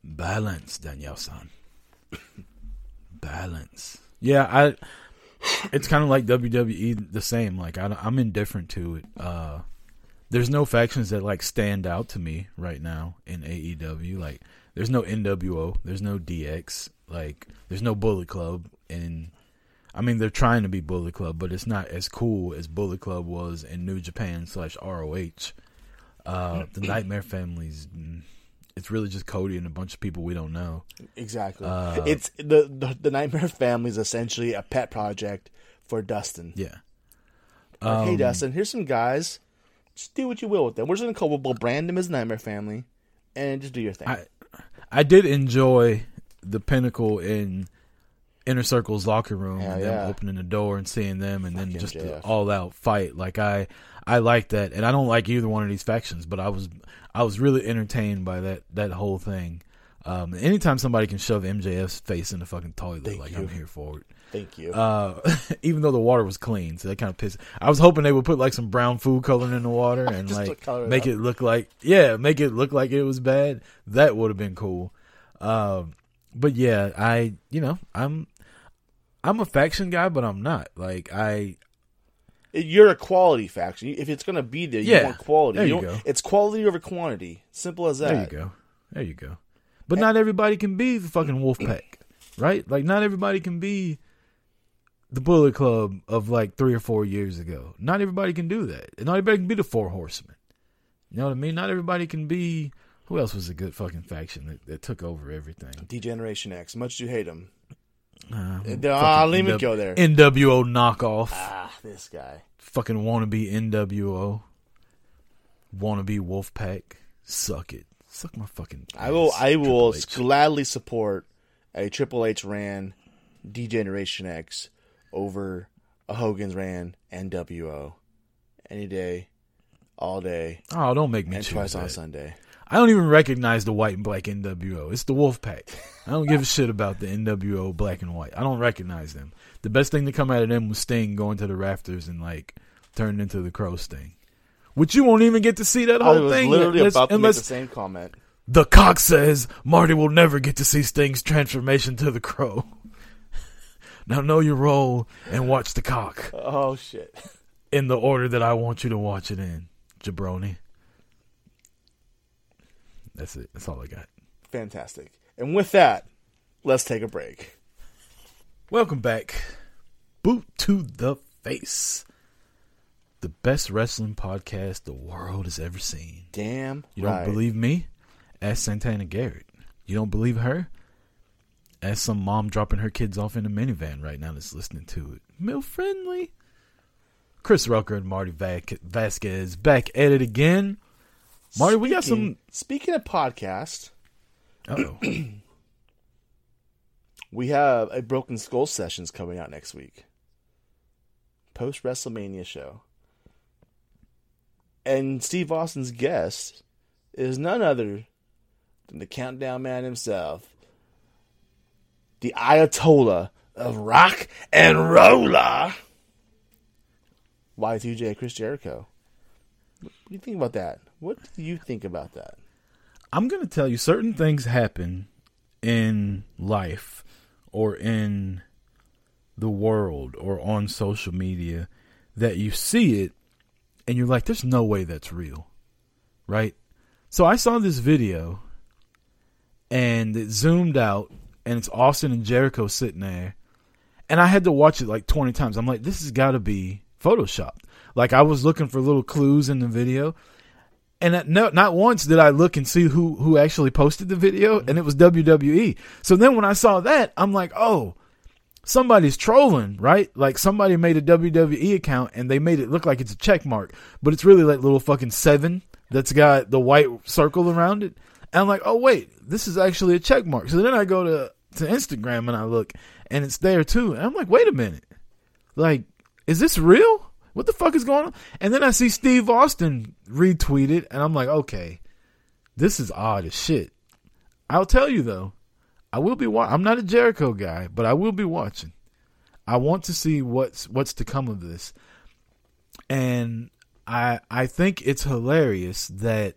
Balance, Danielle san. *coughs* Balance. Yeah, I. It's kind of like WWE, the same. Like I, I'm indifferent to it. Uh, there's no factions that like stand out to me right now in AEW. Like there's no NWO, there's no DX, like there's no Bullet Club, and I mean they're trying to be Bullet Club, but it's not as cool as Bullet Club was in New Japan slash ROH. Uh, the Nightmare Families. mm, It's really just Cody and a bunch of people we don't know. Exactly. Uh, it's the, the the Nightmare Family is essentially a pet project for Dustin. Yeah. Like, hey, Um, Dustin, here's some guys. Just do what you will with them. We're just gonna call we'll brand them as Nightmare Family, and just do your thing. I I did enjoy the pinnacle in Inner Circle's locker room Hell and yeah. them opening the door and seeing them and then just the all out fight. Like I I like that. And I don't like either one of these factions, but I was I was really entertained by that that whole thing. Um, anytime somebody can shove MJF's face in the fucking toilet, Thank like you. I'm here for it. Thank you. Uh, *laughs* even though the water was clean, so that kind of pissed. I was hoping they would put like some brown food coloring in the water *laughs* and like it make up. it look like yeah, make it look like it was bad. That would have been cool. Um, but yeah, I you know I'm I'm a faction guy, but I'm not like I You're a quality faction. If it's gonna be there, you Yeah. want quality. There you don't- go. It's quality over quantity. Simple as that. There you go. There you go. But not everybody can be the fucking wolf pack, right? Like not everybody can be the Bullet Club of like three or four years ago. Not everybody can do that. Not everybody can be the Four Horsemen. You know what I mean? Not everybody can be. Who else was a good fucking faction that, that took over everything? Degeneration X. Much you hate him. Uh, Ah, fucking let me go there. NWO knockoff. ah, this guy. fucking wannabe NWO. Wannabe Wolfpack. Suck it. Suck my fucking. I will. I will gladly support a Triple H ran Degeneration X over a Hogan's ran NWO any day, all day, Oh, don't make me and twice on. Sunday. I don't even recognize the white and black NWO. It's the Wolfpack. I don't give a shit about the NWO black and white. I don't recognize them. The best thing to come out of them was Sting going to the rafters and like turning into the Crow Sting, which you won't even get to see that whole thing. literally unless, about to make the same comment. the cock says Marty will never get to see Sting's transformation to the Crow. Now know your role and watch the cock Oh shit! in the order that I want you to watch it in, jabroni. That's it. That's all I got. Fantastic. And with that, let's take a break. Welcome back. Boot to the face. The best wrestling podcast the world has ever seen. Damn. You don't believe me? Ask Santana Garrett. You don't believe her? Ask some mom dropping her kids off in a minivan right now that's listening to it. Mill friendly. Chris Rucker and Marty Vasquez back at it again. Marty, we got some. Speaking of podcast, Oh, *clears throat* we have a Broken Skull sessions coming out next week. Post WrestleMania show. And Steve Austin's guest is none other than the countdown man himself, the Ayatollah of rock and roller. Y2J Chris Jericho. What do you think about that? What do you think about that? I'm going to tell you certain things happen in life or in the world or on social media that you see it and you're like, there's no way that's real. Right? So I saw this video and it zoomed out and it's Austin and Jericho sitting there. And I had to watch it like 20 times. I'm like, this has got to be photoshopped. Like I was looking for little clues in the video. And at no, not once did I look and see who, who actually posted the video, mm-hmm. and it was WWE. So then when I saw that, I'm like, oh, somebody's trolling, right? Like somebody made a WWE account and they made it look like it's a check mark, but it's really like little fucking seven that's got the white circle around it. And I'm like, oh wait, this is actually a check mark. So then I go to to Instagram and I look, and it's there too. And I'm like, wait a minute, like, is this real? What the fuck is going on? And then I see Steve Austin retweeted, and I'm like, okay, this is odd as shit. I'll tell you though, I will be. I'm not a Jericho guy, but I will be watching. I want to see what's what's to come of this, and I I think it's hilarious that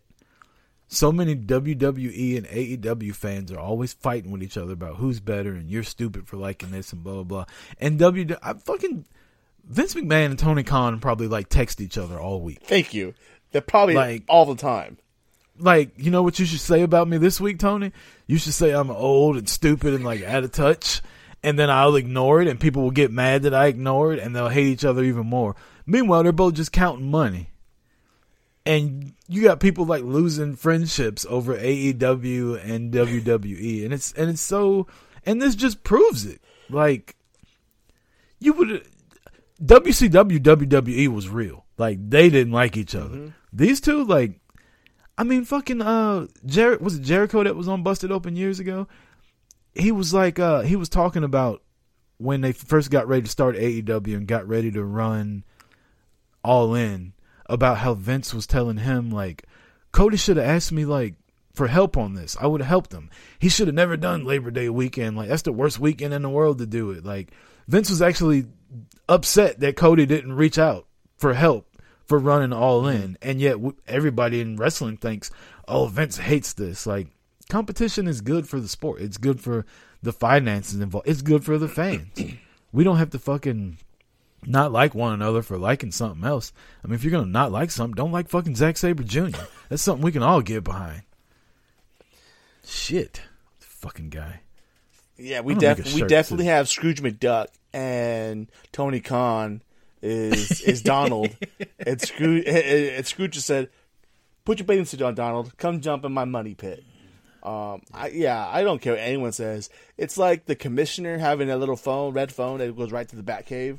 so many WWE and AEW fans are always fighting with each other about who's better and you're stupid for liking this and blah blah blah. And W I fucking Vince McMahon and Tony Khan probably like text each other all week. Thank you. They're probably Like- all the time. Like, you know what you should say about me this week, Tony? You should say I'm old and stupid and like out of touch, and then I'll ignore it, and people will get mad that I ignore it, and they'll hate each other even more. Meanwhile, they're both just counting money, and you got people like losing friendships over AEW and WWE, and it's and it's so, and this just proves it. Like, you would. WCW WWE was real. Like they didn't like each other. These two, like, I mean, fucking uh, Jer- was it Jericho that was on Busted Open years ago? He was like, uh, he was talking about when they first got ready to start AEW and got ready to run All In about how Vince was telling him like, Cody should have asked me like for help on this. I would have helped him. He should have never done Labor Day weekend. Like that's the worst weekend in the world to do it. Like Vince was actually upset that Cody didn't reach out for help for running all mm-hmm. in, and yet everybody in wrestling thinks, "Oh, Vince hates this." Like competition is good for the sport. It's good for the finances involved. It's good for the fans. we don't have to fucking not like one another for liking something else. I mean, if you're gonna not like something, don't like fucking Zack Sabre Jr. That's something we can all get behind. Shit, fucking guy. Yeah, we def- we definitely too. have Scrooge McDuck and Tony Khan is is Donald. *laughs* and Scrooge and Scrooge just said, "Put your bathing suit on, Donald. Come jump in my money pit." Um, I, yeah, I don't care what anyone says. It's like the commissioner having a little phone, red phone that goes right to the Batcave.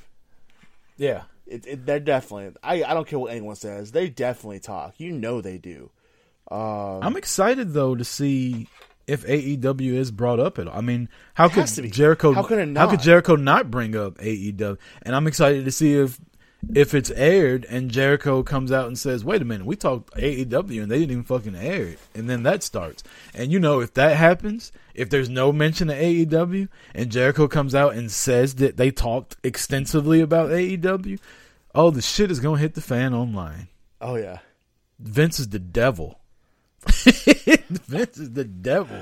Yeah, it, it, they're definitely. I, I don't care what anyone says. They definitely talk. You know they do. Um, I'm excited though to see if AEW is brought up at all. I mean, how could Jericho? How could, how could Jericho not bring up AEW? And I'm excited to see if if it's aired and Jericho comes out and says, "Wait a minute, we talked AEW and they didn't even fucking air it," and then that starts. And you know, if that happens, if there's no mention of AEW and Jericho comes out and says that they talked extensively about AEW, oh, the shit is gonna hit the fan online. Oh yeah, Vince is the devil. *laughs* Vince is the devil.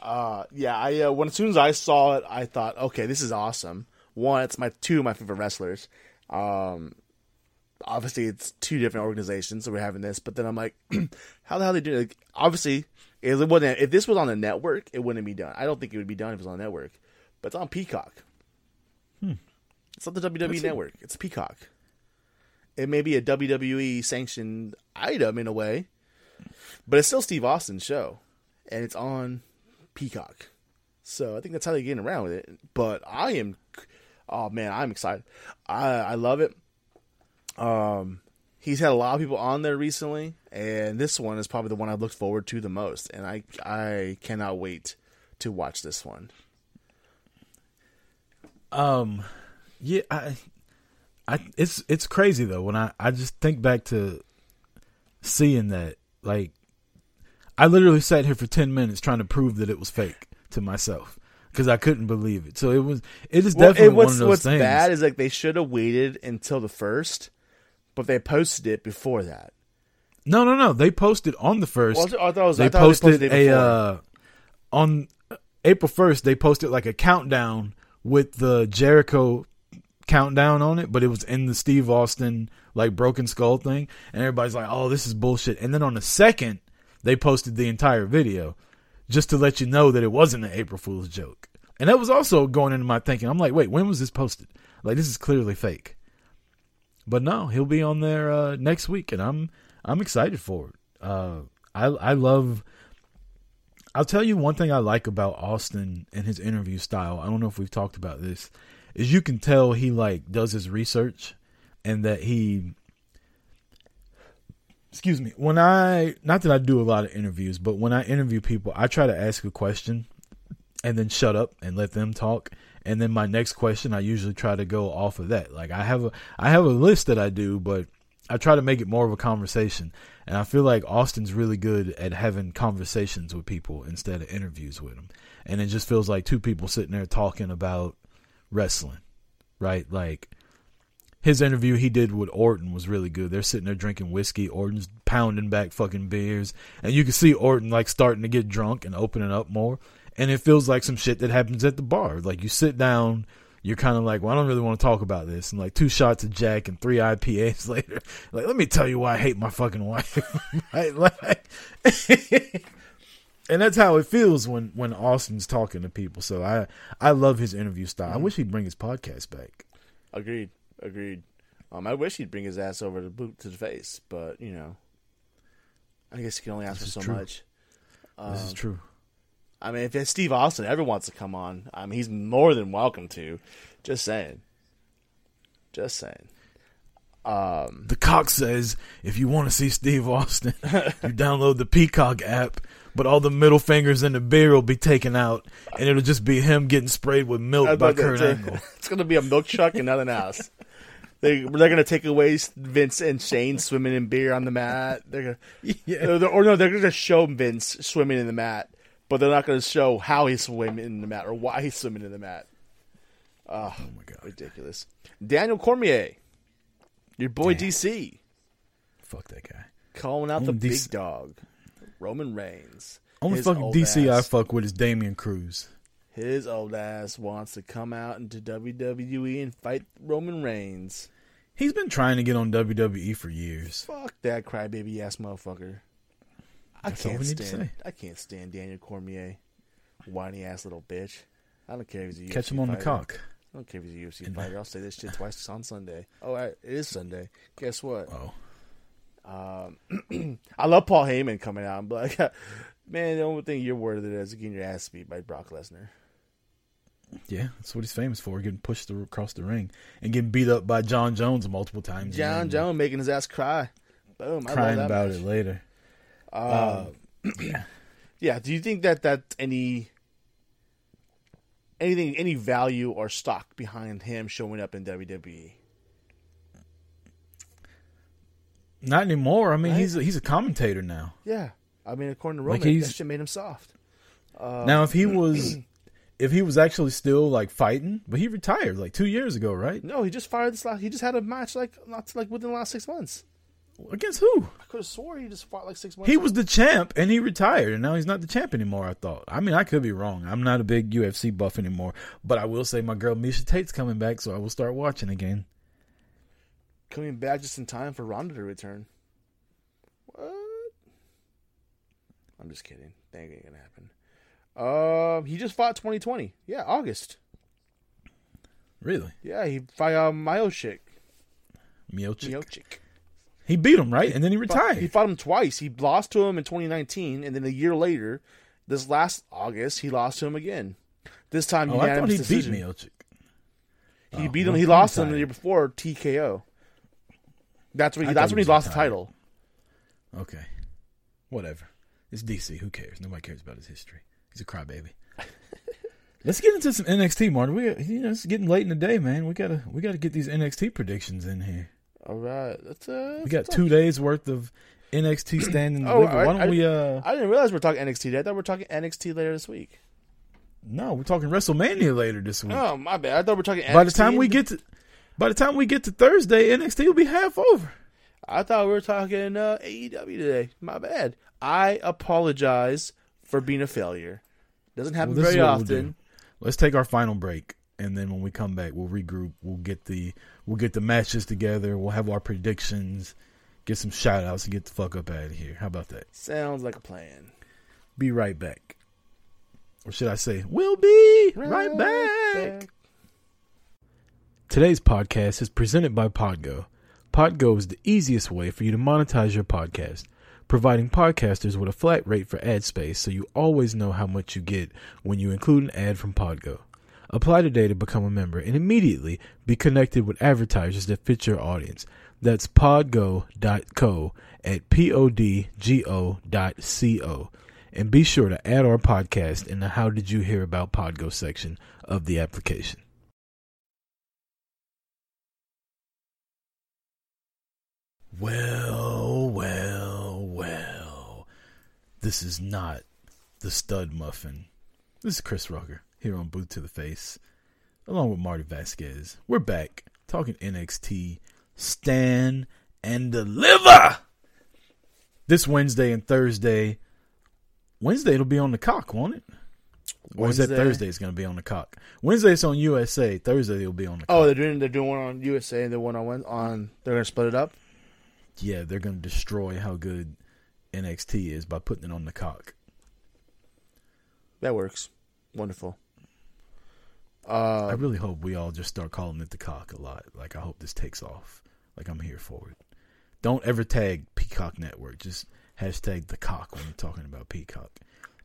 Uh, yeah, I uh, when as soon as I saw it, I thought, okay, this is awesome. One, it's my two of my favorite wrestlers. Um, obviously, it's two different organizations, so we're having this. But then I'm like, *clears throat* how the hell they do? Like, obviously, if it wasn't if this was on the network, it wouldn't be done. I don't think it would be done if it was on the network, but it's on Peacock. Hmm. It's not the WWE network. It's Peacock. It may be a WWE sanctioned item in a way, but it's still Steve Austin's show, and it's on Peacock. So I think that's how they're getting around with it. But I am oh man, I'm excited. I I love it. Um, he's had a lot of people on there recently, and this one is probably the one I looked forward to the most, and I I cannot wait to watch this one. Um, yeah, I, I, it's it's crazy though when I I just think back to seeing that like I literally sat here for ten minutes trying to prove that it was fake to myself because I couldn't believe it. So it was. It is well, definitely one of those what's things. bad is like they should have waited until the first, but they posted it before that. No, no, no. They posted on the first. Well, I thought it was, they, posted they, posted a uh, on April first. They posted like a countdown with the Jericho countdown on it, but it was in the Steve Austin like broken skull thing, and everybody's like, "Oh, this is bullshit." And then on the second, they posted the entire video just to let you know that it wasn't an April Fool's joke. And that was also going into my thinking. I'm like, wait, when was this posted? Like, this is clearly fake. But no, he'll be on there uh, next week, and I'm I'm excited for it. Uh, I I love. I'll tell you one thing I like about Austin and his interview style. I don't know if we've talked about this. Is you can tell he like does his research, and that he excuse me when i not that i do a lot of interviews but when i interview people i try to ask a question and then shut up and let them talk. And then my next question i usually try to go off of that. Like i have a i have a list that i do but i try to make it more of a conversation. And i feel like austin's really good at having conversations with people instead of interviews with them and it just feels like two people sitting there talking about wrestling right? Like his interview he did with Orton was really good. They're sitting there drinking whiskey. Orton's pounding back fucking beers, and you can see Orton like starting to get drunk and opening up more. And it feels like some shit that happens at the bar. Like you sit down, you're kind of like, well, I don't really want to talk about this. And like two shots of Jack and three IPAs *laughs* later, like let me tell you why I hate my fucking wife. *laughs* right? Like, *laughs* and that's how it feels when when Austin's talking to people. So I I love his interview style. I mm-hmm. wish he'd bring his podcast back. Agreed. Agreed. Um, I wish he'd bring his ass over to boot to the face, but you know, I guess he can only ask this for so true. much. Um, this is um, true. I mean, if Steve Austin ever wants to come on, I mean, he's more than welcome to. Just saying. Just saying. Um, the cock says if you want to see Steve Austin, *laughs* you download the Peacock app, but all the middle fingers and the beer will be taken out, and it'll just be him getting sprayed with milk by Kurt Angle. *laughs* It's going to be a milk truck and nothing else. *laughs* they they're gonna take away Vince and Shane swimming in beer on the mat. They're gonna, Yeah. or, or no, they're gonna show Vince swimming in the mat, but they're not gonna show how he's swimming in the mat or why he's swimming in the mat. Ah, oh my god. Ridiculous. Daniel Cormier, your boy Damn. DC, Fuck that guy. calling out the Only big dog, Roman Reigns. Only fucking DC I fuck with is Damian Cruz. His old ass wants to come out into WWE and fight Roman Reigns. He's been trying to get on WWE for years. Fuck that crybaby ass motherfucker. I That's can't we need to stand. I can't stand Daniel Cormier, whiny ass little bitch. I don't care if he's a Catch him on the cock. I don't care if he's a UFC fighter. I'll say this shit twice on Sunday. Oh, it is Sunday. Guess what? Oh. Um, *clears throat* I love Paul Heyman coming out. but like, *laughs* man, the only thing you're worth of is getting your ass beat by Brock Lesnar. Yeah, that's what he's famous for, getting pushed through, across the ring and getting beat up by Jon Jones multiple times. Jon Jones making his ass cry. Boom. I crying that about it later. Uh, *clears throat* yeah. Do you think that that's any anything, any value or stock behind him showing up in? WWE? Not anymore. I mean, Right? he's a, he's a commentator now. Yeah. I mean, according to Roman, he's- that shit made him soft. Uh, now, if he was, *clears throat* if he was actually still like fighting, but he retired like two years ago, right? No, he just fired this last. He just had a match like not like within the last six months. Against who? I could have swore he just fought like six months. He was the champ and he retired, and now he's not the champ anymore. I thought. I mean, I could be wrong. I'm not a big UFC buff anymore, but I will say my girl Miesha Tate's coming back, so I will start watching again. coming back just in time for Ronda to return. What? I'm just kidding. That ain't gonna happen. Um, he just fought 2020. Yeah, August. Really, Yeah, he fought uh, Miocic. Miocic. Miocic. He beat him right, and then he retired. He fought him twice. He lost to him in 2019, and then a year later, this last August, he lost to him again. This time, oh, I thought he decision. beat Miocic. He Oh, beat him. He lost him the year before TKO. That's when he, that's he when he lost the title. Okay, whatever. It's DC. Who cares? Nobody cares about his history. He's a crybaby. *laughs* Let's get into some NXT, Martin. We you know it's getting late in the day, man. We gotta we gotta get these NXT predictions in here. All right, uh. We got two days worth of NXT *clears throat* standing. Oh. I- Why don't I- we? uh I didn't realize we are talking NXT. today. I thought we're talking NXT later this week. No, we're talking WrestleMania later this week. Oh my bad. I thought we were talking. NXT by the time we get to, by the time we get to Thursday, NXT will be half over. I thought we were talking uh, AEW today. My bad. I apologize for being a failure. Doesn't happen Well, very what we'll often. Let's take our final break, and then when we come back, we'll regroup. We'll get the we'll get the matches together. We'll have our predictions, get some shout outs, and get the fuck up out of here. How about that? Sounds like a plan. Be right back. Or should I say, we'll be right, back. back. Today's podcast is presented by Podgo. Podgo is the easiest way for you to monetize your podcast, providing podcasters with a flat rate for ad space so you always know how much you get when you include an ad from Podgo. Apply today to become a member and immediately be connected with advertisers that fit your audience. That's podgo.co at podgo dot co. And be sure to add our podcast in the How Did You Hear About Podgo section of the application. Well. This is not the stud muffin. This is Chris Rucker here on Boot to the Face, along with Marty Vasquez. We're back talking NXT. Stand and deliver this Wednesday and Thursday. Wednesday it'll be on the cock, won't it? Or is that Thursday it's going to be on the cock? Wednesday it's on USA. Thursday it'll be on the oh, cock. Oh, they're doing they're doing one on USA and the one on on. They're gonna split it up. yeah, they're going to destroy how good NXT is by putting it on the cock. That works. Wonderful. I Uh, really hope we all just start calling it the cock a lot. Like I hope this takes off. Like I'm here for it. Don't ever tag Peacock Network. Just hashtag the cock when you're talking about Peacock.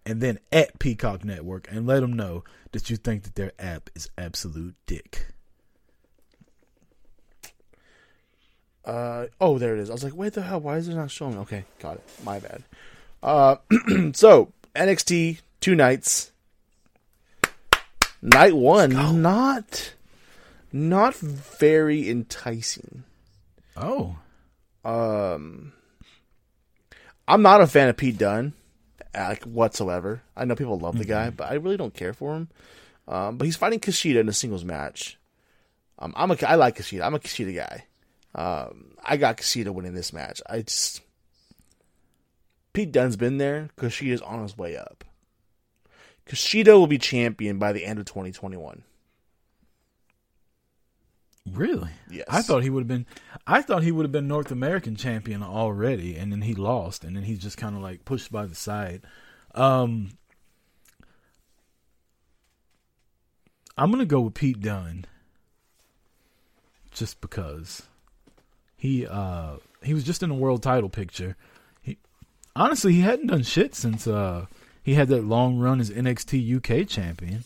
And then at Peacock Network and let them know that you think that their app is absolute dick. Uh, oh, there it is. I was like, wait the hell? Why is it not showing? Okay, got it. My bad. Uh, *clears throat* so NXT two nights. Night one, not not very enticing. Oh, Um, I'm not a fan of Pete Dunne, like whatsoever. I know people love the guy, but I really don't care for him. Um, but he's fighting Kushida in a singles match. Um, I'm a I like Kushida. I'm a Kushida guy. Um, I got Kushida winning this match. I just Pete Dunne's been there. Kushida's on his way up. Kushida will be champion by the end of 2021. really? Yes. I thought he would have been. I thought he would have been North American champion already, and then he lost, and then he's just kind of like pushed by the side. Um, I'm gonna go with Pete Dunne, just because he uh he was just in the world title picture. He honestly he hadn't done shit since uh he had that long run as NXT UK champion.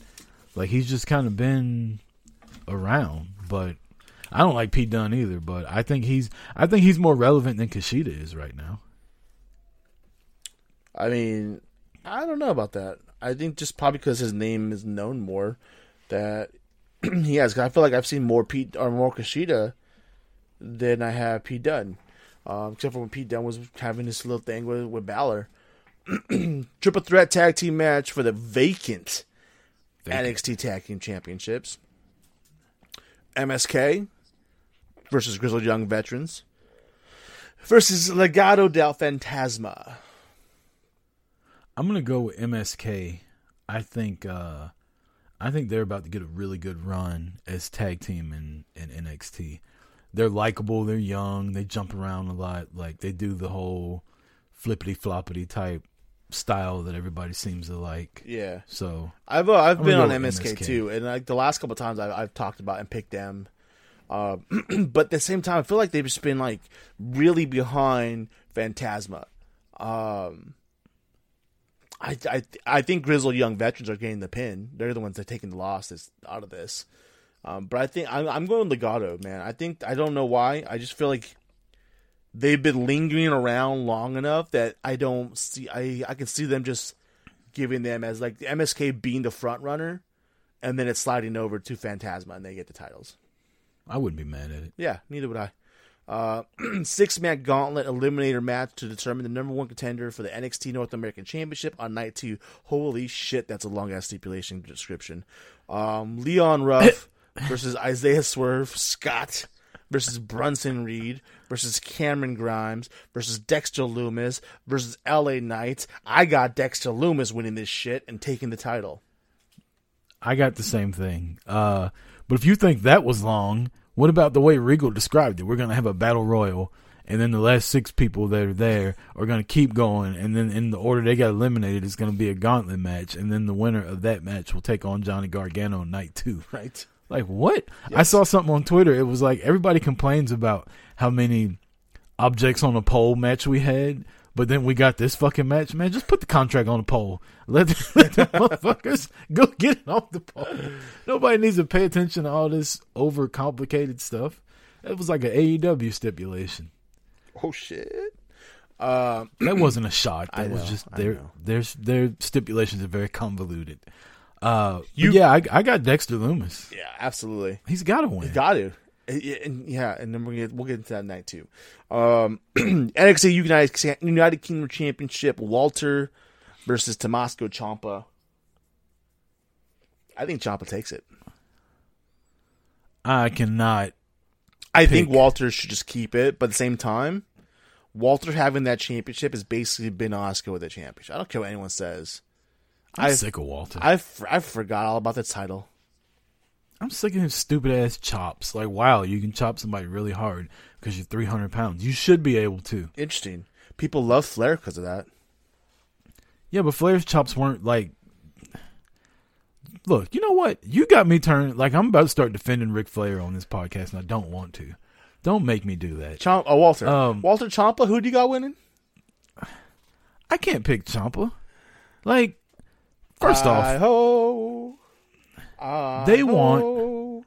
Like he's just kind of been around, but I don't like Pete Dunne either. But I think he's I think he's more relevant than Kushida is right now. I mean, I don't know about that. I think just probably because his name is known more that *clears throat* he has. I feel like I've seen more Pete or more Kushida than I have Pete Dunne. Um, except for when Pete Dunne was having this little thing with with Balor. *clears throat* Triple threat tag team match for the vacant, NXT Tag Team Championships. MSK versus Grizzled Young Veterans versus Legado del Fantasma. I'm gonna go with MSK. I think uh I think they're about to get a really good run as tag team in, in NXT. They're likable, they're young, they jump around a lot, like they do the whole flippity floppity type style that everybody seems to like. Yeah. So I've uh, I've I'm been on gonna go with MSK, MSK. too, and like the last couple times I've, I've talked about and picked them. Uh, *clears throat* but at the same time, I feel like they've just been like really behind Fantasma. Um, I I I think Grizzled Young Veterans are getting the pin. They're the ones that are taking the losses out of this. Um, but I think I'm I'm going Legado, man. I think I don't know why. I just feel like they've been lingering around long enough that I don't see. I I can see them just giving them as like the MSK being the front runner, and then it's sliding over to Fantasma and they get the titles. I wouldn't be mad at it. Yeah, neither would I. Uh, *clears throat* six man gauntlet eliminator match to determine the number one contender for the NXT North American Championship on night two. Holy shit, that's a long ass stipulation description. Um, Leon Ruff *laughs* versus Isaiah Swerve Scott versus Bronson Reed versus Cameron Grimes versus Dexter Lumis versus LA Knight. I got Dexter Lumis winning this shit and taking the title. I got the same thing. Uh, but if you think that was long, what about the way Regal described it? We're going to have a battle royal, and then the last six people that are there are going to keep going, and then in the order they got eliminated, it's going to be a gauntlet match, and then the winner of that match will take on Johnny Gargano night two. Right. Like what? I saw something on Twitter. It was like everybody complains about how many objects on a pole match we had, but then we got this fucking match. Man, just put the contract on the pole. *laughs* Let the, let the *laughs* motherfuckers go get it off the pole. Nobody needs to pay attention to all this overcomplicated stuff. It was like an AEW stipulation. Oh shit. Uh, That wasn't a shot. *clears throat* That I was just their their their stipulations are very convoluted. Uh, You- yeah, I, I got Dexter Lumis. yeah, absolutely. He's got to win. Got to. And, yeah, and then we'll get we'll get into that night too. Um, *clears throat* NXT United United Kingdom Championship: Walter versus Tommaso Ciampa. I think Ciampa takes it. I cannot I think Walter should just keep it, but at the same time, Walter having that championship has basically been Oscar with the championship. I don't care what anyone says. I'm I sick of Walter. I I forgot all about the title. I'm sick of his stupid ass chops. Like, wow, you can chop somebody really hard because you're 300 pounds. You should be able to. Interesting. People love Flair because of that. Yeah, but Flair's chops weren't like. Look, you know what? You got me turned. Like, I'm about to start defending Ric Flair on this podcast, and I don't want to. Don't make me do that. Chomp, oh, Walter. Um, Walter Ciampa, who do you got winning? I can't pick Ciampa. Like, first off, I-ho, They want-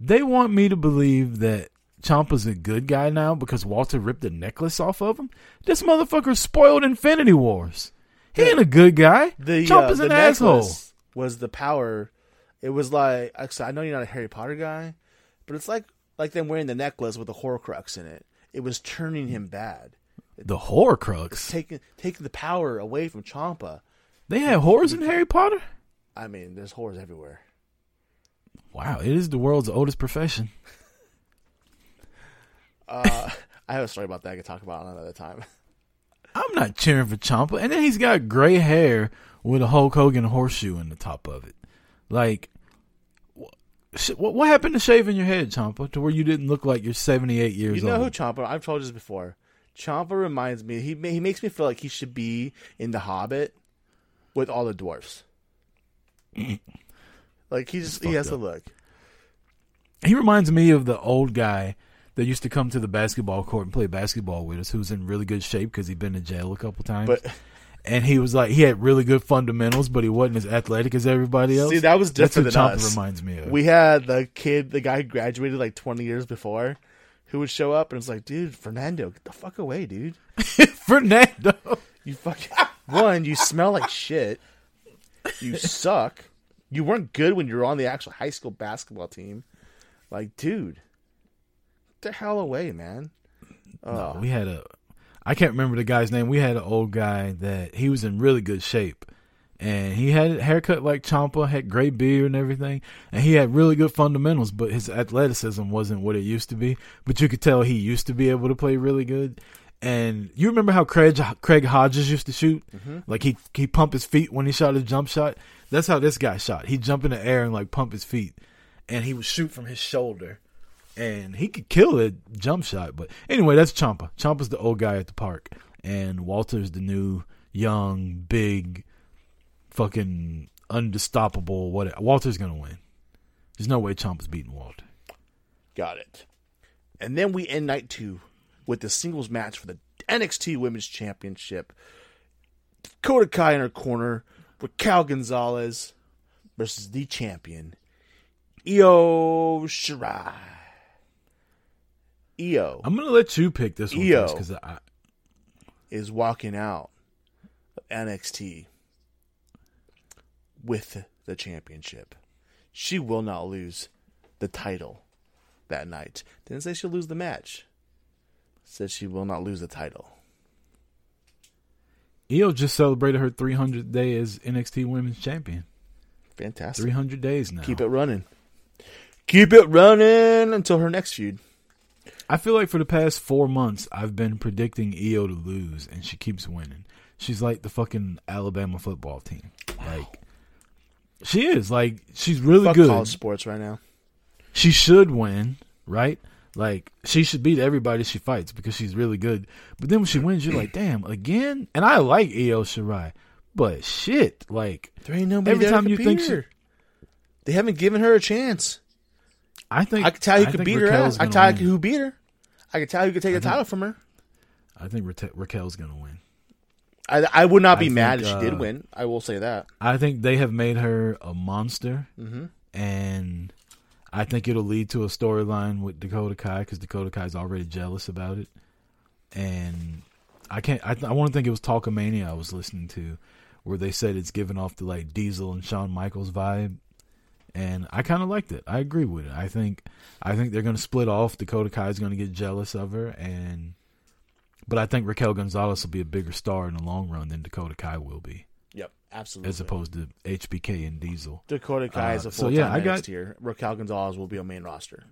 They want me to believe that Ciampa's a good guy now because Walter ripped the necklace off of him. This motherfucker spoiled Infinity Wars. He ain't a good guy. the Ciampa's uh, an the asshole. was the power. It was like I know you're not a Harry Potter guy, But it's like like them wearing the necklace with the Horcrux in it. It was turning him bad, The Horcrux. taking taking the power away from Ciampa. They had whores in Harry Potter. I mean, there's horrors everywhere. Wow, it is the world's oldest profession. Uh, I have a story about that I could talk about another time. *laughs* I'm not cheering for Ciampa, and then he's got gray hair with a Hulk Hogan horseshoe in the top of it. Like, what, what happened to shaving your head, Ciampa, to where you didn't look like you're 78 years old? You know old? who Ciampa? I've told you this before. Ciampa reminds me. He he makes me feel like he should be in the Hobbit with all the dwarfs. *laughs* like he just he has up. look. He reminds me of the old guy that used to come to the basketball court and play basketball with us, who's in really good shape because he'd been to jail a couple times. But *laughs* and he was like, he had really good fundamentals, but he wasn't as athletic as everybody else. See, that was That's different what than us. reminds me of. we had the kid, the guy who graduated like 20 years before, who would show up and it's like, dude, Fernando, get the fuck away, dude. *laughs* Fernando. You fucking one, you smell like shit. You suck. You weren't good when you were on the actual high school basketball team. Like, dude, the hell away, man. No, we had a. I can't remember the guy's name. We had an old guy that he was in really good shape, and he had a haircut like Ciampa, had gray beard and everything, and he had really good fundamentals. But his athleticism wasn't what it used to be. But you could tell he used to be able to play really good. And you remember how Craig Craig Hodges used to shoot? Mm-hmm. Like he he pump his feet when he shot his jump shot. That's how this guy shot. He'd jump in the air and like pump his feet, and he would shoot from his shoulder and he could kill a jump shot. But anyway, that's Ciampa. Ciampa's the old guy at the park, and Walter's the new young, big, fucking unstoppable. What? Walter's gonna win. There's no way Ciampa's beating Walter. Got it. And then we end night two with the singles match for the NXT Women's Championship. Dakota Kai in her corner with Cal Gonzalez versus the champion, Io Shirai. Io I'm gonna let you pick this one Io. because I. is walking out of NXT with the championship. She will not lose the title that night. Didn't say she'll lose the match. Said she will not lose the title. Io just celebrated her 300th day as NXT Women's Champion. Fantastic. 300 days now. Keep it running. Keep it running until her next feud. I feel like for the past four months, I've been predicting Io to lose, and she keeps winning. She's like the fucking Alabama football team. Like, she is. Like, she's really Fuck good. college sports right now. She should win, right? Like, she should beat everybody she fights because she's really good. But then when she wins, you're like, damn, again? And I like Io Shirai, but shit, like, There ain't nobody Every time you think her. They haven't given her a chance. I think I can tell you I could beat her Raquel's ass. I can tell you win. who beat her. I can tell you could take the title from her. I think Rate- Raquel's gonna win. I, I would not I be mad think, if she did uh, win. I will say that. I think they have made her a monster, Mm-hmm. and I think it'll lead to a storyline with Dakota Kai because Dakota Kai's already jealous about it, and I can't. I, I want to think it was Talkamania I was listening to, where they said it's giving off the like Diesel and Shawn Michaels vibe, and I kind of liked it. I agree with it. I think I think they're going to split off. Dakota Kai's going to get jealous of her, and but I think Raquel Gonzalez will be a bigger star in the long run than Dakota Kai will be, Yep, absolutely. as opposed to HBK and Diesel. Dakota Kai is Uh, a full time yeah, I got- tier. Raquel Gonzalez will be a main roster.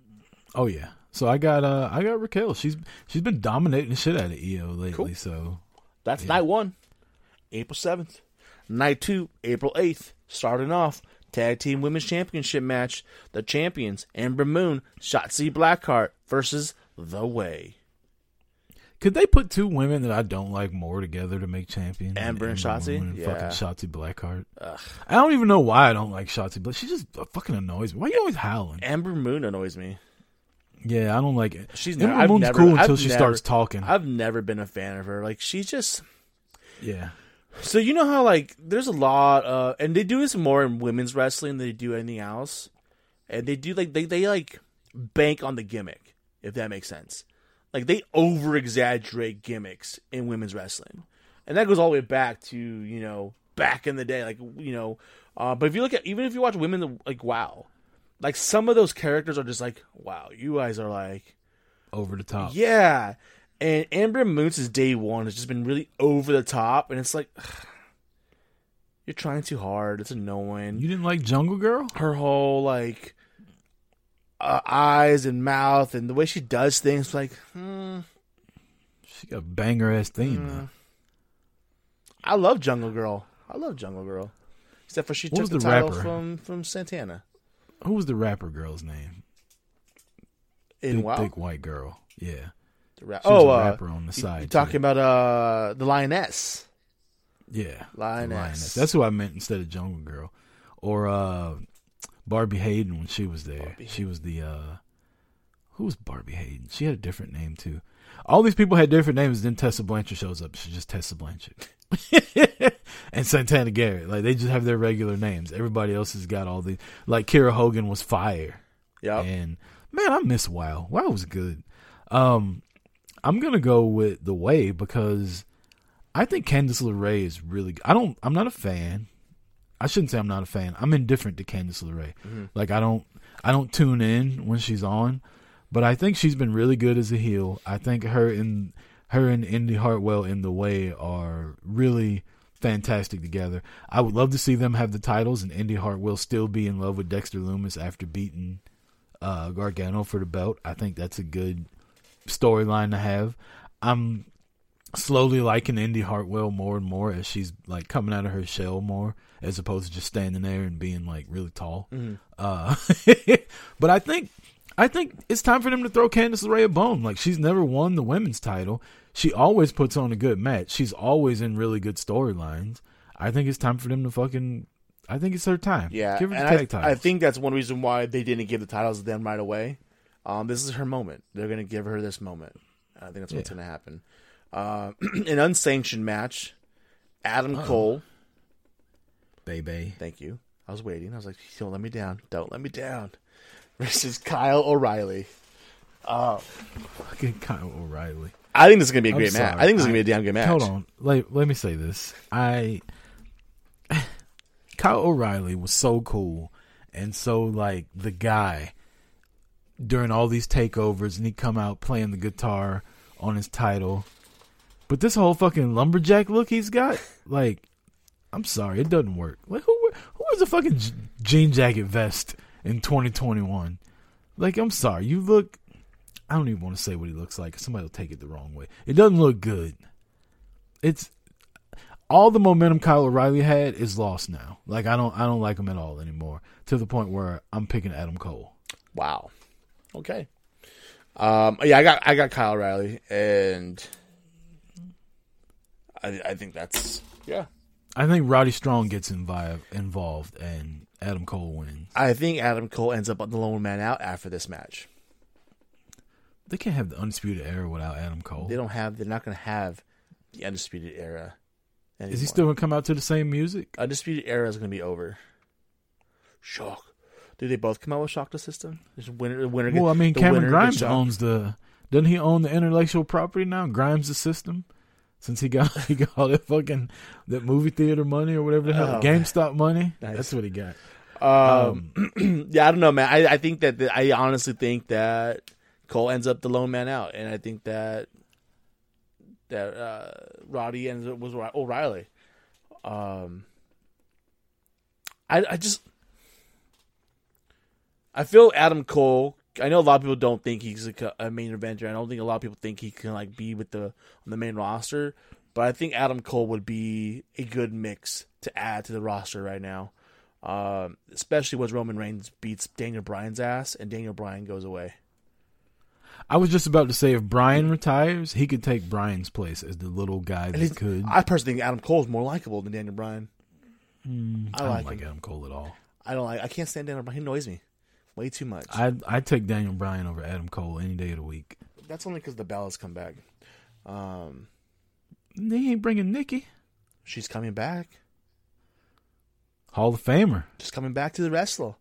Oh yeah. So I got uh I got Raquel. She's she's been dominating the shit out of Io lately. Cool. So That's Yeah. night one, April seventh. Night two, April eighth. Starting off tag team women's championship match. The champions Ember Moon, Shotzi Blackheart versus The Way. Could they put two women that I don't like more together to make champions? Ember and Shotzi? And Yeah. fucking Shotzi Blackheart. Ugh. I don't even know why I don't like Shotzi, but she just fucking annoys me. Why are you always howling? Ember Moon annoys me. Yeah, I don't like it. She's Ember never, Moon's never, cool I've until she never- starts talking. I've never been a fan of her. Like she's just yeah. So you know how like there's a lot uh and they do this more in women's wrestling than they do anything else. And they do like they, they like bank on the gimmick, if that makes sense. Like they over exaggerate gimmicks in women's wrestling. And that goes all the way back to, you know, back in the day, like you know, uh but if you look at even if you watch women like WoW, like some of those characters are just like, wow, you guys are like, Over the top. yeah. And Ember Moon's day one has just been really over the top, and it's like, you're trying too hard. It's annoying. You didn't like Jungle Girl? her whole like uh, eyes and mouth and the way she does things, like, hmm, She got a banger ass theme. though. I love Jungle Girl. I love Jungle Girl. Except for she What took the, the title rapper? from from Santana. Who was the rapper girl's name? In Big, WoW, thick white girl. Yeah. The ra- oh, a uh, rapper on the you- side. you too. talking about uh the lioness? Yeah. the Lioness. That's who I meant instead of Jungle Girl. Or uh Barbi Hayden when she was there. Barbi she was the uh who was Barbi Hayden? She had a different name too. All these people had different names, then Tessa Blanchard shows up. She's just Tessa Blanchard. *laughs* and Santana Garrett. Like they just have their regular names. Everybody else has got all the like Kiera Hogan was fire. Yep. And man, I miss WoW. WoW was good. Um, I'm gonna go with the way because I think Candice LeRae is really. I don't. I'm not a fan. I shouldn't say I'm not a fan. I'm indifferent to Candice LeRae. Like I don't. I don't tune in when she's on, but I think she's been really good as a heel. I think her and her and Indi Hartwell in the way are really fantastic together. I would love to see them have the titles and Indi Hartwell still be in love with Dexter Lumis after beating uh, Gargano for the belt. I think that's a good storyline to have. I'm slowly liking Indi Hartwell more and more as she's like coming out of her shell more, as opposed to just standing there and being like really tall. Uh, *laughs* but I think I think it's time for them to throw Candice LeRae a bone. Like she's never won the women's title. She always puts on a good match. She's always in really good storylines. I think it's time for them to fucking. I think it's her time. Yeah, give her the and tag I, titles. I think that's one reason why they didn't give the titles to them right away. Um, this is her moment. They're gonna give her this moment. I think that's what's Yeah. gonna happen. Uh, *clears throat* an unsanctioned match. Adam Cole. baby. Thank you. I was waiting. I was like, don't let me down. Don't let me down. *laughs* Versus Kyle O'Reilly. Fucking Kyle O'Reilly. I think this is gonna be a I'm great match. I think this is gonna be a damn good match. Hold on. Like, let me say this. I *sighs* Kyle O'Reilly was so cool and so like the guy during all these takeovers and he'd come out playing the guitar on his title. But this whole fucking lumberjack look he's got, like I'm sorry, it doesn't work. Like who who wears a fucking je- jean jacket vest in 2021? Like I'm sorry, you look I don't even want to say what he looks like. Somebody will take it the wrong way. It doesn't look good. It's all the momentum Kyle O'Reilly had is lost now. Like I don't I don't like him at all anymore. To the point where I'm picking Adam Cole. Wow. Okay. Um, yeah, I got I got Kyle O'Reilly, and I I think that's yeah. I think Roddy Strong gets invi- involved and Adam Cole wins. I think Adam Cole ends up on the lone man out after this match. They can't have the undisputed era without Adam Cole. They don't have. They're not going to have the undisputed era. Anymore. Is he still gonna come out to the same music? undisputed era is going to be over? Shock. Do they both come out with shock the system? There's winner. Winner. Well, I mean, Cameron Grimes owns the. Doesn't he own the intellectual property now? Grimes the system, since he got *laughs* he got all that fucking that movie theater money or whatever the hell, Oh, GameStop money. Nice. That's what he got. Um, *clears throat* yeah, I don't know, man. I, I think that the, I honestly think that Cole ends up the lone man out, and I think that that uh, Roddy ends up with O'Reilly. Um, I I just I feel Adam Cole. I know a lot of people don't think he's a, a main eventer. I don't think a lot of people think he can like be with the on the main roster. But I think Adam Cole would be a good mix to add to the roster right now um, especially once Roman Reigns beats Daniel Bryan's ass and Daniel Bryan goes away. I was just about to say if Bryan retires, he could take Bryan's place as the little guy that could. I personally think Adam Cole is more likable than Daniel Bryan. I, I don't like, like. Adam Cole at all. I don't like. I can't stand Daniel Bryan. He annoys me way too much. I I take Daniel Bryan over Adam Cole any day of the week. That's only because the Bellas come back. Um, He ain't bringing Nikki, she's coming back. Hall of Famer, Just coming back to the wrestler.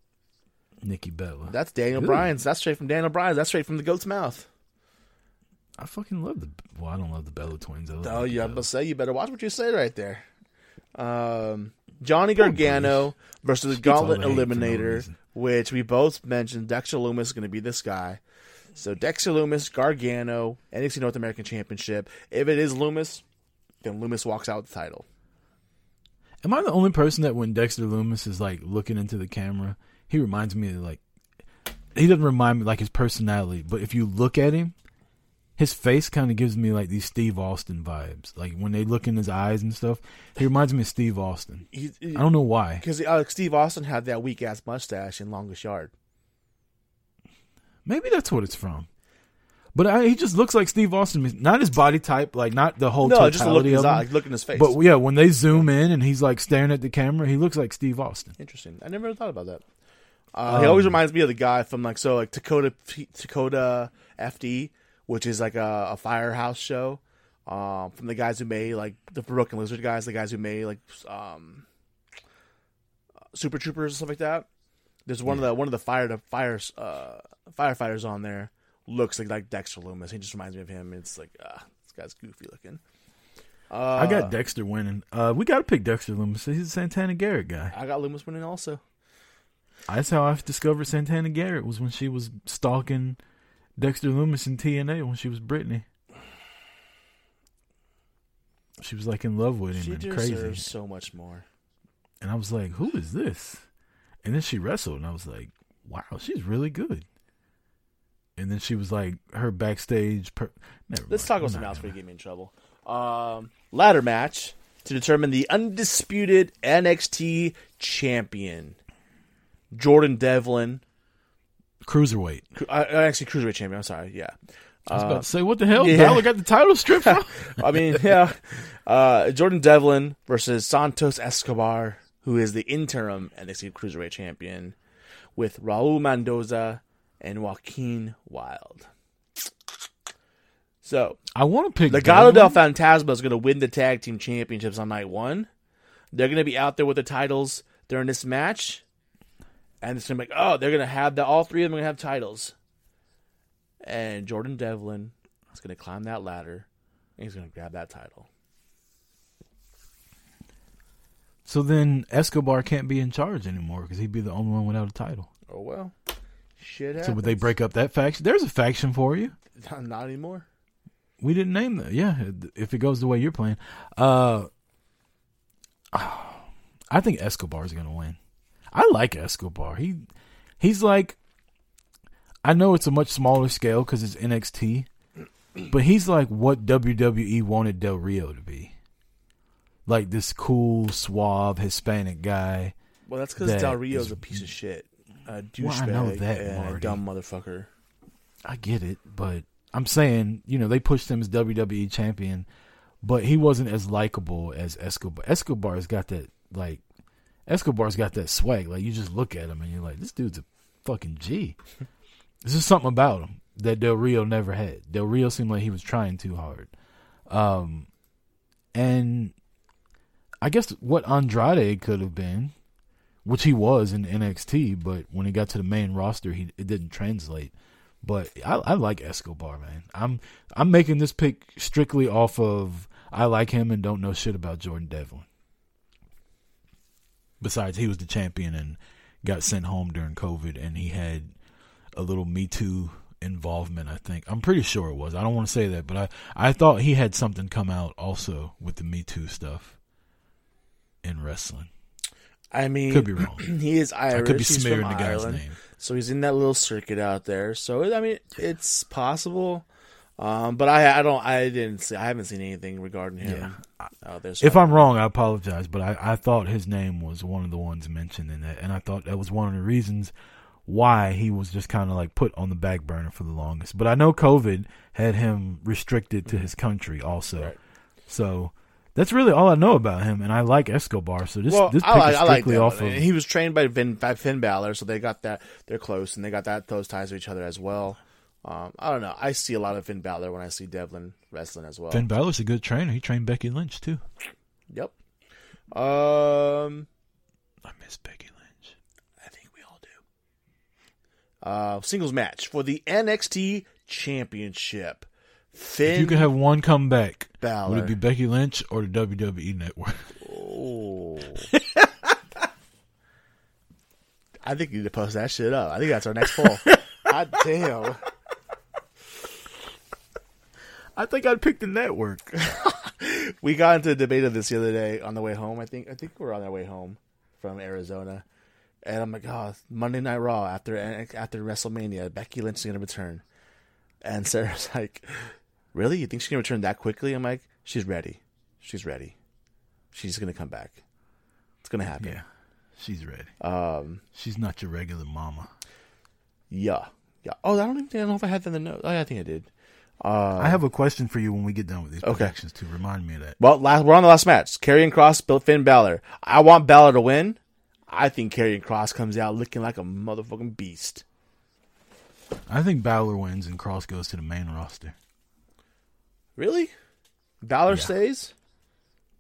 Nikki Bella. That's Daniel. Bryan's. That's straight from Daniel Bryan. That's straight from the goat's mouth. I fucking love the. Well, I don't love the Bella twins. I Oh, yeah, I Bella. must say you better watch what you say right there. Um, Johnny Gargano versus the Gauntlet no Eliminator reason. Which we both mentioned. Dexter Lumis is going to be this guy. So Dexter Lumis, Gargano, NXT North American Championship. If it is Lumis, then Lumis walks out with the title. Am I the only person that when Dexter Lumis is like looking into the camera, he reminds me of like he doesn't remind me like his personality, but if you look at him, his face kind of gives me like these Steve Austin vibes. Like when they look in his eyes and stuff, he reminds me of Steve Austin. He, I don't know why. because uh, Steve Austin had that weak ass mustache in Longest Yard. Maybe that's what it's from. But I, he just looks like Steve Austin. Not his body type, like not the whole No, just look in his of eye, look in his face. But yeah, when they zoom in and he's like staring at the camera, he looks like Steve Austin. Interesting. I never thought about that. Uh, he always Um, reminds me of the guy from like so like Dakota Tacoma FD, which is like a, a firehouse show. Um, from the guys who made like the Broken Lizard guys, the guys who made like um, Super Troopers and stuff like that. There's one of the one of the fire the fires uh, firefighters on there looks like like Dexter Lumis. He just reminds me of him. It's like ah, this guy's goofy looking. Uh, I got Dexter winning. Uh, we got to pick Dexter Lumis. He's a Santana Garrett guy. I got Lumis winning also. That's how I discovered Santana Garrett was when she was stalking Dexter Lumis in TNA when she was Brittany. She was like in love with him She and deserves crazy. so much more. And I was like, who is this? And then she wrestled, and I was like, wow, she's really good. And then she was like, her backstage. Per- Never Let's mind. talk about something else before gonna- you get me in trouble. Um, ladder match to determine the undisputed NXT champion, Jordan Devlin. Cruiserweight. Cru- Uh, actually, cruiserweight champion. I'm sorry. Yeah. I was Uh, about to say, what the hell? yeah. Balor got the title stripped from? *laughs* I mean, yeah. Uh, Jordan Devlin versus Santos Escobar, who is the interim NXT Cruiserweight champion, with Raul Mendoza and Joaquin Wilde. So, I want to pick Legado del. Fantasma is going to win the tag team championships on night one. They're going to be out there with the titles during this match. And it's going to be like, oh, they're going to have the, all three of them are going to have titles. And Jordan Devlin is going to climb that ladder and he's going to grab that title. So then Escobar can't be in charge anymore because he'd be the only one without a title. Oh, well. Shit happens. So would they break up that faction? There's a faction for you. *laughs* Not anymore. We didn't name that. Yeah, if it goes the way you're playing, uh, *sighs* I think Escobar's gonna win. I like Escobar. He he's like, I know it's a much smaller scale because it's NXT, *clears throat* but he's like what WWE wanted Del Rio to be, like this cool, suave Hispanic guy. Well, that's because That Del Rio's is- a piece of shit. A Well, douchebag I know that, and a dumb motherfucker. I get it, but I'm saying, you know, they pushed him as WWE champion, but he wasn't as likable as Escobar. Escobar's got that like Escobar's got that swag. Like you just look at him and you're like, this dude's a fucking G. *laughs* There's just something about him that Del Rio never had. Del Rio seemed like he was trying too hard. Um and I guess what Andrade could have been, which he was in NXT, but when he got to the main roster, he it didn't translate. But I, I like Escobar, man. I'm I'm making this pick strictly off of I like him and don't know shit about Jordan Devlin. Besides, he was the champion and got sent home during COVID, and he had a little Me Too involvement. I think I'm pretty sure it was. I don't want to say that, but I I thought he had something come out also with the Me Too stuff in wrestling. I mean, Could be wrong. *clears throat* he is Irish. I could be He's smearing from the guy's Ireland. name. So he's in that little circuit out there. So I mean, it's possible. Um, but I, I don't, I didn't see, I haven't seen anything regarding him there. So If I'm wrong, I apologize, but I, I thought his name was one of the ones mentioned in that, and I thought that was one of the reasons why he was just kind of like put on the back burner for the longest. But I know COVID had him restricted to his country also, Right. so that's really all I know about him. And I like Escobar, so this well, this pick I like, is I like strictly off of. And he was trained by Finn, by Finn Balor, so they got that. They're close, and they got that those ties to each other as well. Um, I don't know. I see a lot of Finn Balor when I see Devlin wrestling as well. Finn Balor's a good trainer. He trained Becky Lynch too. Yep. Um, I miss Becky Lynch. I think we all do. Uh, singles match for the NXT Championship. Finn If you could have one come back, Balor. would it be Becky Lynch or the WWE Network? *laughs* Oh. *laughs* I think you need to post that shit up. I think that's our next poll. *laughs* God damn. I think I'd pick the network. *laughs* We got into a debate of this the other day on the way home. I think I think we are on our way home from Arizona, and I'm like, oh, Monday Night Raw after after WrestleMania, Becky Lynch is gonna return, and Sarah's *laughs* like, really? You think she's gonna return that quickly? I'm like, she's ready, she's ready, she's gonna come back. It's gonna happen. yeah, she's ready. Um. She's not your regular mama. Yeah. Yeah. Oh, I don't even I don't know if I had that in the note. Oh, yeah, I think I did. Uh, I have a question for you when we get done with these Okay. predictions to remind me of that. Well, last, we're on the last match. Karrion Cross, Finn Balor. I want Balor to win. I think Karrion Cross comes out looking like a motherfucking beast. I think Balor wins and Cross goes to the main roster. Really? Balor Yeah. stays?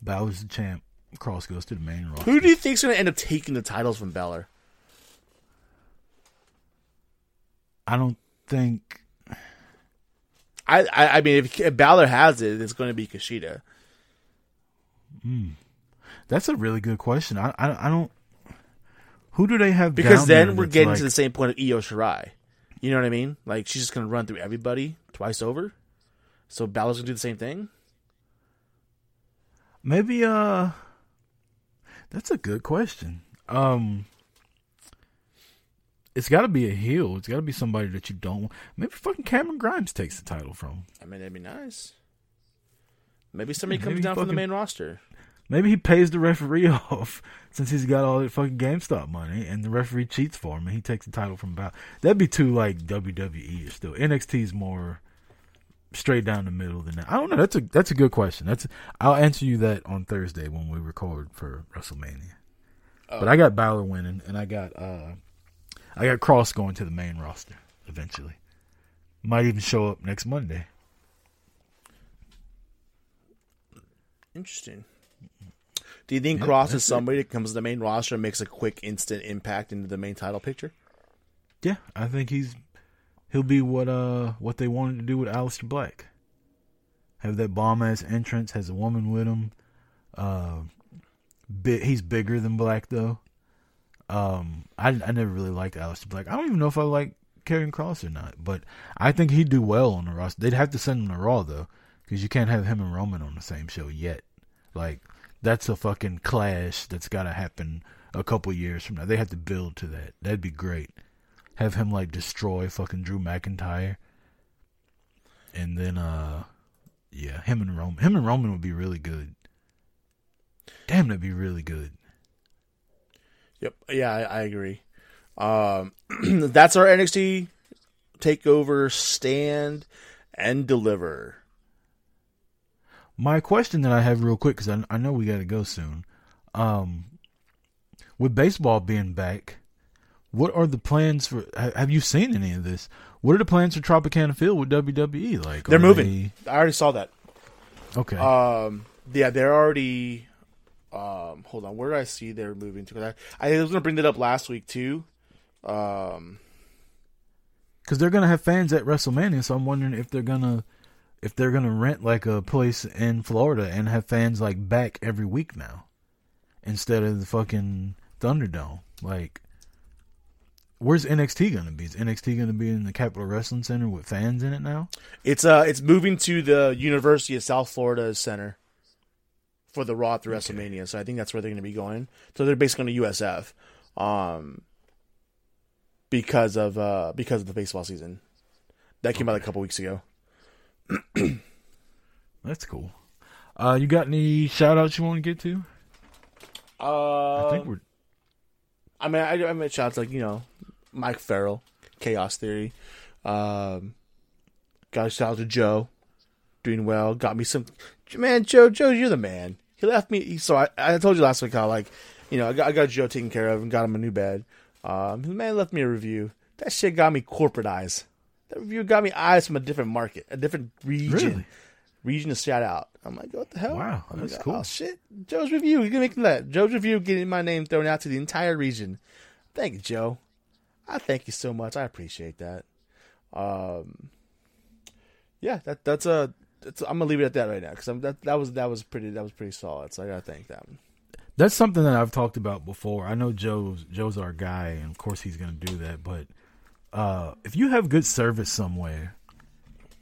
Balor's the champ. Cross goes to the main roster. Who do you think's going to end up taking the titles from Balor? I don't think. I, I, I mean, if, if Balor has it, it's going to be Kushida. That's a really good question. I I, I don't. Who do they have? Because then we're getting like- to the same point of Io Shirai. You know what I mean? Like, she's just going to run through everybody twice over. So Balor's going to do the same thing? Maybe uh That's a good question. Um It's got to be a heel. It's got to be somebody that you don't want. Maybe fucking Cameron Grimes takes the title from. I mean, that'd be nice. Maybe somebody Yeah, comes maybe down from the main roster. Maybe he pays the referee *laughs* off since he's got all that fucking GameStop money, and the referee cheats for him, and he takes the title from Balor. That'd be too like WWE or still. NXT's more straight down the middle than that. I don't know. That's a that's a good question. That's I'll answer you that on Thursday when we record for WrestleMania. But I got Balor winning, and I got uh I got Cross going to the main roster eventually. Might even show up next Monday. Interesting. Do you think Yeah, Cross is that's it. somebody that comes to the main roster and makes a quick, instant impact into the main title picture? Yeah, I think he's he'll be what uh what they wanted to do with Aleister Black. Have that bomb ass entrance, has a woman with him. Uh, bit he's bigger than Black though. Um, I I never really liked Aleister Black. I don't even know if I like Karrion Cross or not, but I think he'd do well on the roster. They'd have to send him to Raw though, because you can't have him and Roman on the same show yet. Like that's a fucking clash that's got to happen a couple years from now. They have to build to that. That'd be great have him like destroy fucking Drew McIntyre, and then uh, yeah, him and Roman, him and Roman would be really good. Damn, that'd be really good. Yep. Yeah, I, I agree. Um, *clears throat* that's our NXT takeover stand and deliver. My question that I have real quick because I, I know we got to go soon. Um, with baseball being back, what are the plans for? Have you seen any of this? What are the plans for Tropicana Field with WWE? Like They're moving. I already saw that. okay. Um, yeah, they're already. Um, hold on, where did I see they're moving to? 'Cause I, I was gonna bring that up last week too. Um, because they're gonna have fans at WrestleMania. So I'm wondering if they're gonna if they're gonna rent like a place in Florida and have fans like back every week now, instead of the fucking Thunderdome. Like, where's NXT gonna be? Is NXT gonna be in the Capitol Wrestling Center with fans in it now? it's uh, it's moving to the University of South Florida Center for the Raw through WrestleMania. So I think that's where they're gonna be going. So they're basically going to USF, um, because of uh because of the baseball season that came out a couple weeks ago. *clears throat* That's cool. Uh, you got any shout outs you want to get to? Uh, I think we're I mean, I, I mean, shots like you know, Mike Farrell, Chaos Theory. Um, got a shout out to Joe, doing well. Got me some, man. Joe, Joe, you're the man. He left me. So I, I told you last week how like, you know, I got, I got Joe taken care of and got him a new bed. Um, the man left me a review. That shit got me corporate eyes. That review got me eyes from a different market, a different region. Really? Region to shout out. I'm like, what the hell? Wow, I'm that's like, cool. Oh shit, Joe's review. You can make that. Joe's review getting my name thrown out to the entire region. Thank you, Joe. I thank you so much. I appreciate that. Um, yeah, that that's a. That's, I'm gonna leave it at that right now because that that was that was pretty that was pretty solid. So I gotta thank them. That's something that I've talked about before. I know Joe's Joe's our guy, and of course he's to do that. But uh, if you have good service somewhere,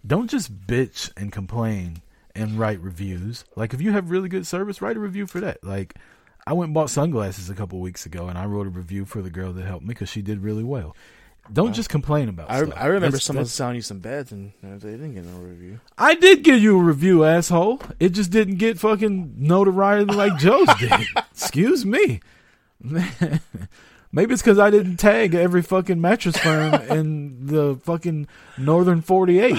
don't just bitch and complain and write reviews. Like if you have really good service, write a review for that. Like I went and bought sunglasses a couple weeks ago, and I wrote a review for the girl that helped me because she did really well. Don't just complain about I, stuff. I remember That's- someone that's- selling you some beds and uh, they didn't get no review. I did give you a review, asshole. It just didn't get fucking notoriety like Joe's *laughs* did. Excuse me. *laughs* Maybe it's because I didn't tag every fucking mattress firm in the fucking Northern 48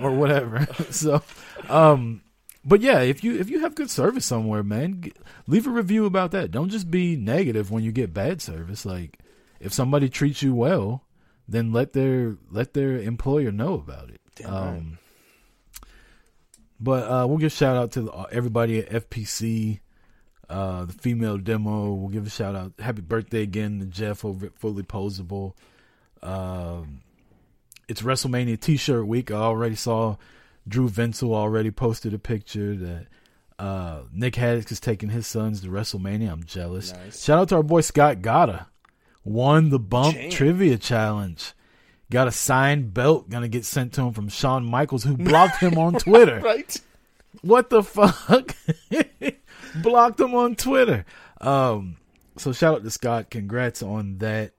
or whatever. *laughs* So, um, but yeah, if you if you have good service somewhere, man, g- leave a review about that. Don't just be negative when you get bad service. Like, if somebody treats you well, then let their let their employer know about it. Damn right. Um, but uh, we'll give shout out to the, uh, everybody at FPC, uh, the female demo. We'll give a shout out. Happy birthday again to Jeff over at Fully Posable. Um, it's WrestleMania T-shirt week. I already saw Drew Vinsel already posted a picture that uh, Nick Haddock is taking his sons to WrestleMania. I'm jealous. Nice. Shout out to our boy Scott Gotta. Won the bump Damn. trivia challenge. Got a signed belt gonna get sent to him from Shawn Michaels, who blocked him on *laughs* Twitter. Right? What the fuck? *laughs* Blocked him on Twitter. Um, so shout out to Scott. Congrats on that.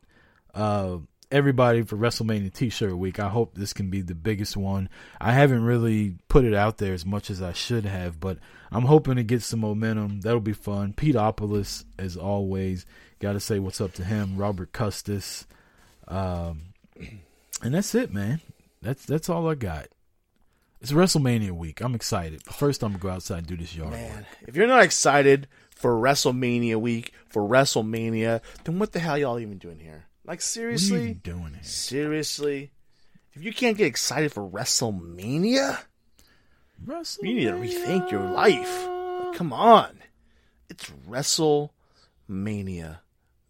Uh, everybody for WrestleMania T-shirt week. I hope this can be the biggest one. I haven't really put it out there as much as I should have, but I'm hoping to get some momentum. That'll be fun. Pete Opolis, as always. Got to say what's up to him. Robert Custis. Um, *clears throat* and that's it, man. That's that's all I got. It's WrestleMania week. I'm excited. First, I'm gonna go outside and do this yard work. Man, if you're not excited for WrestleMania week, for WrestleMania, then what the hell y'all even doing here? Like What are seriously? doing here? Seriously? If you can't get excited for WrestleMania, you need to rethink your life. Like, come on. It's WrestleMania.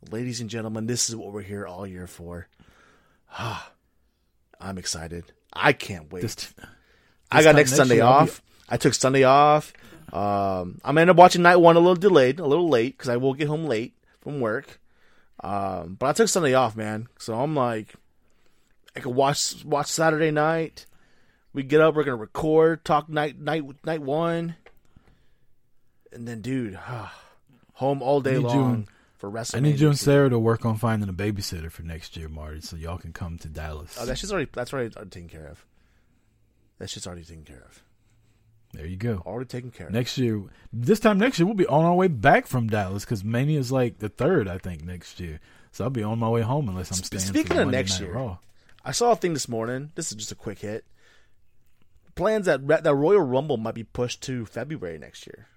Ladies and gentlemen, this is what we're here all year for. I'm excited. I can't wait. This, I this got next next Sunday I'll be- off. I took Sunday off. Um, I'm gonna end up watching night one a little delayed, a little late because I will get home late from work. Um, but I took Sunday off, man. So I'm like, I could watch watch Saturday night. We get up, we're gonna record, talk night night night one, and then, dude, *sighs* home all day you long for WrestleMania. I need you and Sarah to work on finding a babysitter for next year, Marty, so y'all can come to Dallas. Oh, that shit's already that's already taken care of. That shit's already taken care of. there you go. Already taken care of. Next year, this time next year, we'll be on our way back from Dallas because Mania is like the third, I think, next year. So I'll be on my way home unless I'm staying. speaking of Monday next year, Raw. I saw a thing this morning. This is just a quick hit. Plans that that Royal Rumble might be pushed to February next year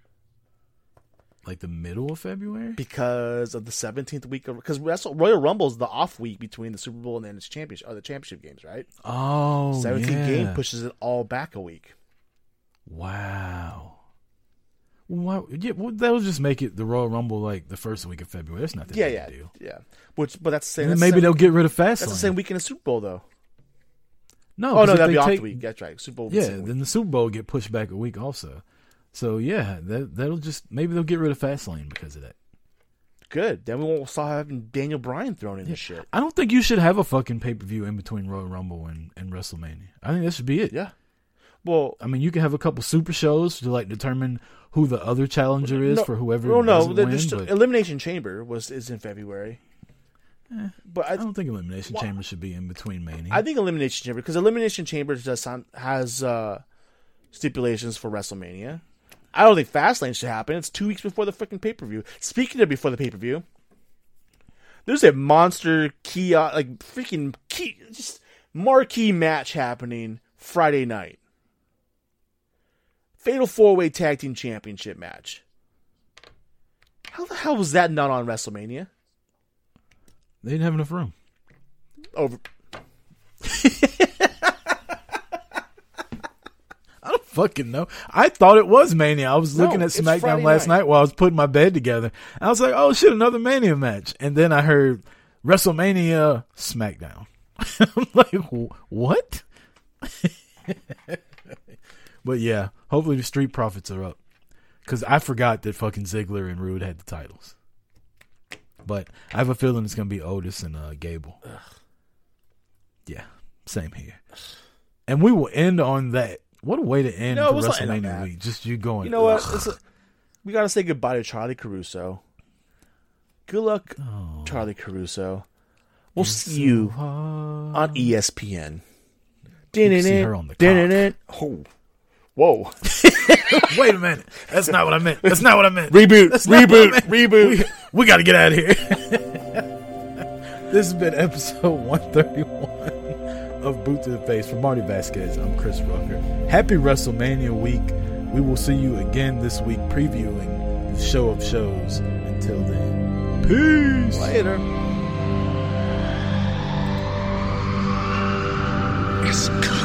like the middle of February. because of the seventeenth week of because Royal Rumble is the off week between the Super Bowl and then its championship uh, or the championship games, right? Oh, Seventeenth yeah. game pushes it all back a week. Wow. Well, yeah, well, that'll just make it the Royal Rumble like the first week of February. That's not that Yeah, big yeah, deal. yeah. Which, but that's the same. That's maybe the they'll same, get rid of Fastlane. That's the same weekend as Super Bowl, though. No, oh no, that'd be off take- the week. That's right. Super Bowl. the Yeah, week. then the Super Bowl get pushed back a week also. So yeah, that that'll just maybe they'll get rid of Fastlane because of that. Good. Then we won't start having Daniel Bryan thrown in this shit. I don't think you should have a fucking pay per view in between Royal Rumble and, and WrestleMania. I think that should be it. Yeah. Well, I mean, you can have a couple super shows to like determine who the other challenger is no, for whoever. Well, no, the, win, just but Elimination Chamber was is in February. but I I, don't think Elimination Wha- Chamber should be in between Mania. I think Elimination Chamber because Elimination Chamber does has uh, stipulations for WrestleMania. I don't think Fastlane should happen. It's two weeks before the freaking pay per view. Speaking of before the pay per view, there's a monster key like freaking key just marquee match happening Friday night. Fatal four way tag team championship match. How the hell was that not on WrestleMania? they didn't have enough room. Over *laughs* I don't fucking know. I thought it was Mania. I was No, looking at SmackDown Friday last night. night while I was putting my bed together. I was like, oh shit, another Mania match. And then I heard WrestleMania SmackDown. *laughs* I'm like, what? *laughs* but yeah, hopefully the Street Profits are up. because I forgot that fucking Ziggler and Roode had the titles. But I have a feeling it's gonna be Otis and uh, Gable. Yeah, same here. And we will end on that. What a way to end No, for let's not end on WrestleMania that. week. Just you going. You know what? Uh, we gotta say goodbye to Charly Caruso. Good luck, Oh. Charly Caruso. We'll see you on E ESPN. can see her on the Oh, whoa! *laughs* Wait a minute. That's not what I meant. That's not what I meant. Reboot! Reboot! Reboot! We, we got to get out of here. *laughs* *laughs* this has been episode 131 of Boot to the Face for Marty Vasquez. I'm Chris Rucker. Happy WrestleMania week. We will see you again this week previewing the show of shows. Until then, peace. Later. It's.